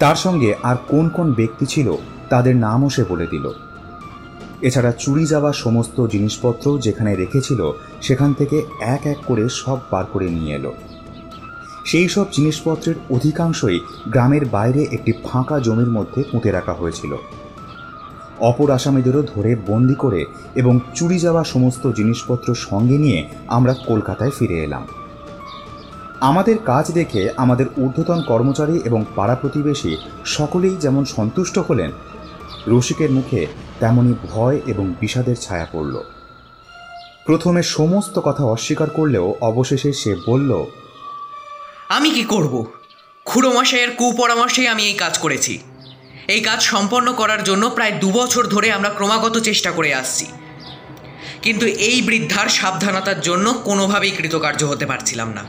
তার সঙ্গে আর কোন কোন ব্যক্তি ছিল, তাদের নামও সে বলে দিল। এছাড়া চুরি যাওয়া সমস্ত জিনিসপত্র যেখানে রেখেছিল, সেখান থেকে এক এক করে সব বার করে নিয়ে এলো। সেই সব জিনিসপত্রের অধিকাংশই গ্রামের বাইরে একটি ফাঁকা জমির মধ্যে পুঁতে রাখা হয়েছিল। অপর আসামিদেরও ধরে বন্দি করে এবং চুরি যাওয়া সমস্ত জিনিসপত্র সঙ্গে নিয়ে আমরা কলকাতায় ফিরে এলাম। আমাদের কাজ দেখে আমাদের ঊর্ধ্বতন কর্মচারী এবং পাড়া প্রতিবেশী সকলেই যেমন সন্তুষ্ট হলেন, রসিকের মুখে তেমনি ভয় এবং বিষাদের ছায়া পড়ল। প্রথমে সমস্ত কথা অস্বীকার করলেও অবশেষে সে বলল, আমি কি করব? খুড়ো মশাইয়ের কুপরামর্শেই আমি এই কাজ করেছি। এই কাজ সম্পন্ন করার জন্য প্রায় দু বছর ধরে আমরা ক্রমাগত চেষ্টা করে আসছি। কিন্তু এই বৃদ্ধার সাবধানতার জন্য কোনোভাবেই কৃতকার্য হতে পারছিলাম না।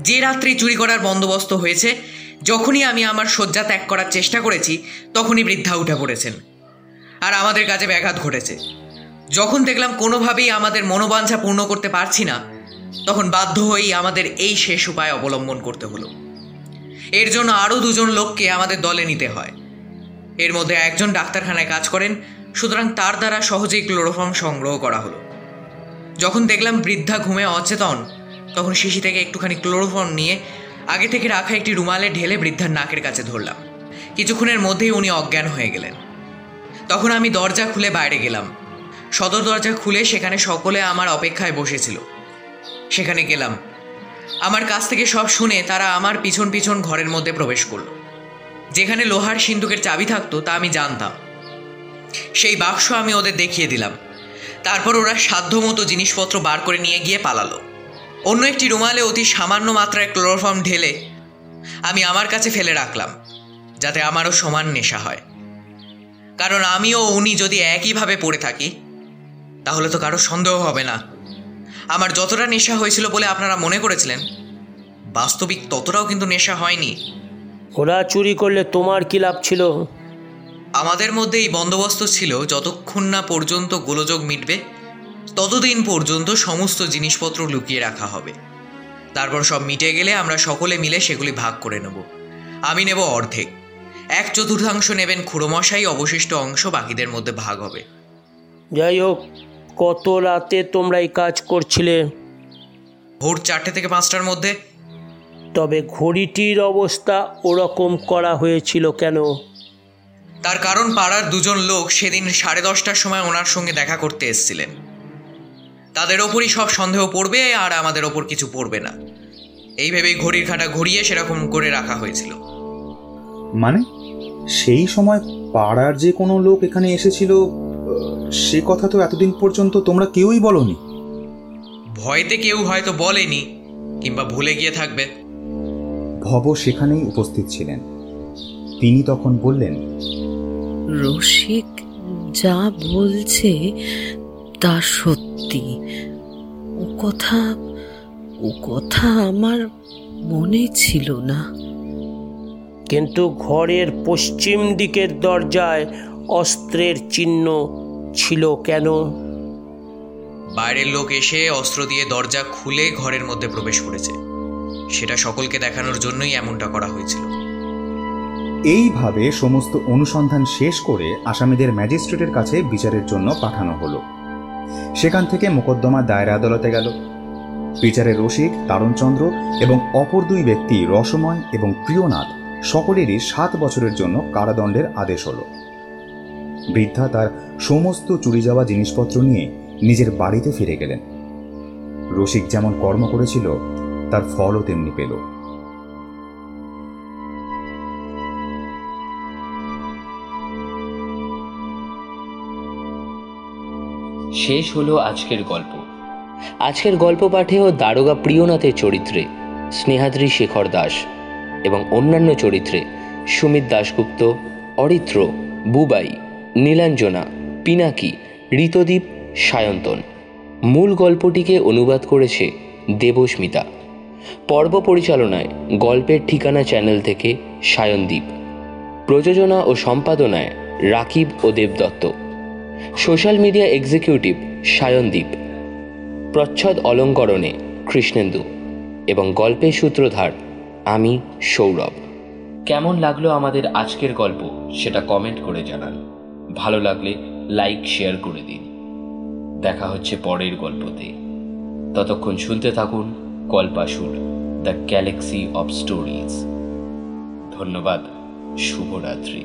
যে রাত্রি চুরি করার বন্দোবস্ত হয়েছে, যখনই আমি আমার শয্যা ত্যাগ করার চেষ্টা করেছি, তখনই বৃদ্ধা উঠে পড়েছেন। আর আমাদের কাজে ব্যাঘাত ঘটেছে। যখন দেখলাম কোনোভাবেই আমাদের মনোবাঞ্ছা পূর্ণ করতে পারছি না, তখন বাধ্য হয়েই আমাদের এই শেষ উপায় অবলম্বন করতে হলো। এর জন্য আরও দুজন লোককে আমাদের দলে নিতে হয়। এর মধ্যে একজন ডাক্তারখানায় কাজ করেন, সুতরাং তার দ্বারা সহজেই ক্লোরোফর্ম সংগ্রহ করা হলো। যখন দেখলাম বৃদ্ধা ঘুমে অচেতন, তখন শিশি থেকে একটুখানি ক্লোরোফর্ম নিয়ে আগে থেকে রাখা একটি রুমালে ঢেলে বৃদ্ধার নাকের কাছে ধরলাম। কিছুক্ষণের মধ্যেই উনি অজ্ঞান হয়ে গেলেন। তখন আমি দরজা খুলে বাইরে গেলাম। সদর দরজা খুলে সেখানে সকলে আমার অপেক্ষায় বসেছিল। সেখানে গেলাম। আমার কাছ থেকে সব শুনে তারা আমার পিছন পিছন ঘরের মধ্যে প্রবেশ করল। যেখানে লোহার সিন্ধুকের চাবি থাকতো, তা আমি জানতাম। সেই বাক্স আমি ওদের দেখিয়ে দিলাম। তারপর ওরা সাধ্যমতো জিনিসপত্র বার করে নিয়ে গিয়ে পালালো। অন্য একটি রুমালে অতি সামান্য মাত্রায় ক্লোরোফর্ম ঢেলে আমি আমার কাছে ফেলে রাখলাম, যাতে আমারও সমান নেশা হয়। কারণ আমিও উনি যদি একইভাবে পড়ে থাকি, তাহলে তো কারও সন্দেহ হবে না। আমার যতটা নেশা হয়েছিল বলে আপনারা মনে করেছিলেন, বাস্তবিক ততটাও কিন্তু নেশা হয়নি। ওরা চুরি করলে তোমার কি লাভ ছিল? আমাদের মধ্যে এই বন্দোবস্ত ছিল যতক্ষণ না পর্যন্ত গোলযোগ মিটবে ততদিন পর্যন্ত সমস্ত জিনিসপত্র লুকিয়ে রাখা হবে। তারপর সব মিটে গেলে আমরা সকলে মিলে সেগুলি ভাগ করে নেব। আমি নেব অর্ধেক। এক চতুর্থাংশ নেবেন খুড়োমশাই অবশিষ্ট অংশ বাকিদের মধ্যে ভাগ হবে। যাই হোক কত রাতে তোমরা এই কাজ করছিলে? ভোর চারটে থেকে পাঁচটার মধ্যে তবে ঘড়িটির অবস্থা ওরকম করা হয়েছিল কেন? তার কারণ পাড়ার দুজন লোক সেদিন সাড়ে দশটার সময় ওনার সঙ্গে দেখা করতে এসেছিলেন। তাদের ওপরই সব সন্দেহ পড়বে আর আমাদের ওপর কিছু পড়বে না। এই ভেবেই ঘড়ির কাঁটা ঘুরিয়ে সেরকম করে রাখা হয়েছিল। মানে? সেই সময় পাড়ার যে কোনো লোক এখানে এসেছিল সে কথা তো এতদিন পর্যন্ত তোমরা কেউই বলনি। ভয়তে কেউ হয়তো বলেনি কিংবা ভুলে গিয়ে থাকবে। ভব সেখানেই উপস্থিত ছিলেন। তিনি তখন বললেন রসিক যা বলছে তা সত্যি। ও কথা ও কথা আমার মনে ছিল না। কিন্তু ঘরের পশ্চিম দিকের দরজায় অস্ত্রের চিহ্ন ছিল কেন? বাইরের লোক এসে অস্ত্র দিয়ে দরজা খুলে ঘরের মধ্যে প্রবেশ করেছে। সেটা সকলকে দেখানোর জন্যই এমনটা করা হয়েছিল। এইভাবে সমস্ত অনুসন্ধান শেষ করে আসামিদের ম্যাজিস্ট্রেটের কাছে বিচারের জন্য পাঠানো হলো। সেখান থেকে মোকদ্দমা দায়ের আদালতে গেল। বিচারে রসিক তারণচন্দ্র এবং অপর দুই ব্যক্তি রসময় এবং প্রিয়নাথ সকলেরই সাত বছরের জন্য কারাদণ্ডের আদেশ হলো। বৃদ্ধা তার সমস্ত চুরি যাওয়া জিনিসপত্র নিয়ে নিজের বাড়িতে ফিরে গেলেন। রসিক যেমন কর্ম করেছিল তার ফলও তেমনি পেল। শেষ হলো আজকের গল্প। আজকের গল্প পাঠেও দারোগা প্রিয়নাথের চরিত্রে স্নেহাদ্রি শেখর দাস এবং অন্যান্য চরিত্রে সুমিত দাশগুপ্ত, অরিত্র, বুবাই, নীলাঞ্জনা, পিনাকি, ঋতদীপ, সায়ন্তন। মূল গল্পটিকে অনুবাদ করেছে দেবস্মিতা। পর্ব পরিচালনায় গল্পের ঠিকানা চ্যানেল থেকে সায়নদীপ। প্রযোজনা ও সম্পাদনায় রাকিব ও Debdutta social media executive Sayandeep. প্রচ্ছদ অলঙ্করণে কৃষ্ণেন্দু এবং গল্পের সূত্রধার আমি সৌরভ। কেমন লাগল আমাদের আজকের গল্প সেটা কমেন্ট করে জানান। ভালো লাগলে লাইক শেয়ার করে দিন। দেখা হচ্ছে পরের গল্পতে। ততক্ষণ শুনতে থাকুন। Kalpasur the galaxy of stories ধন্যবাদ শুভরাত্রি।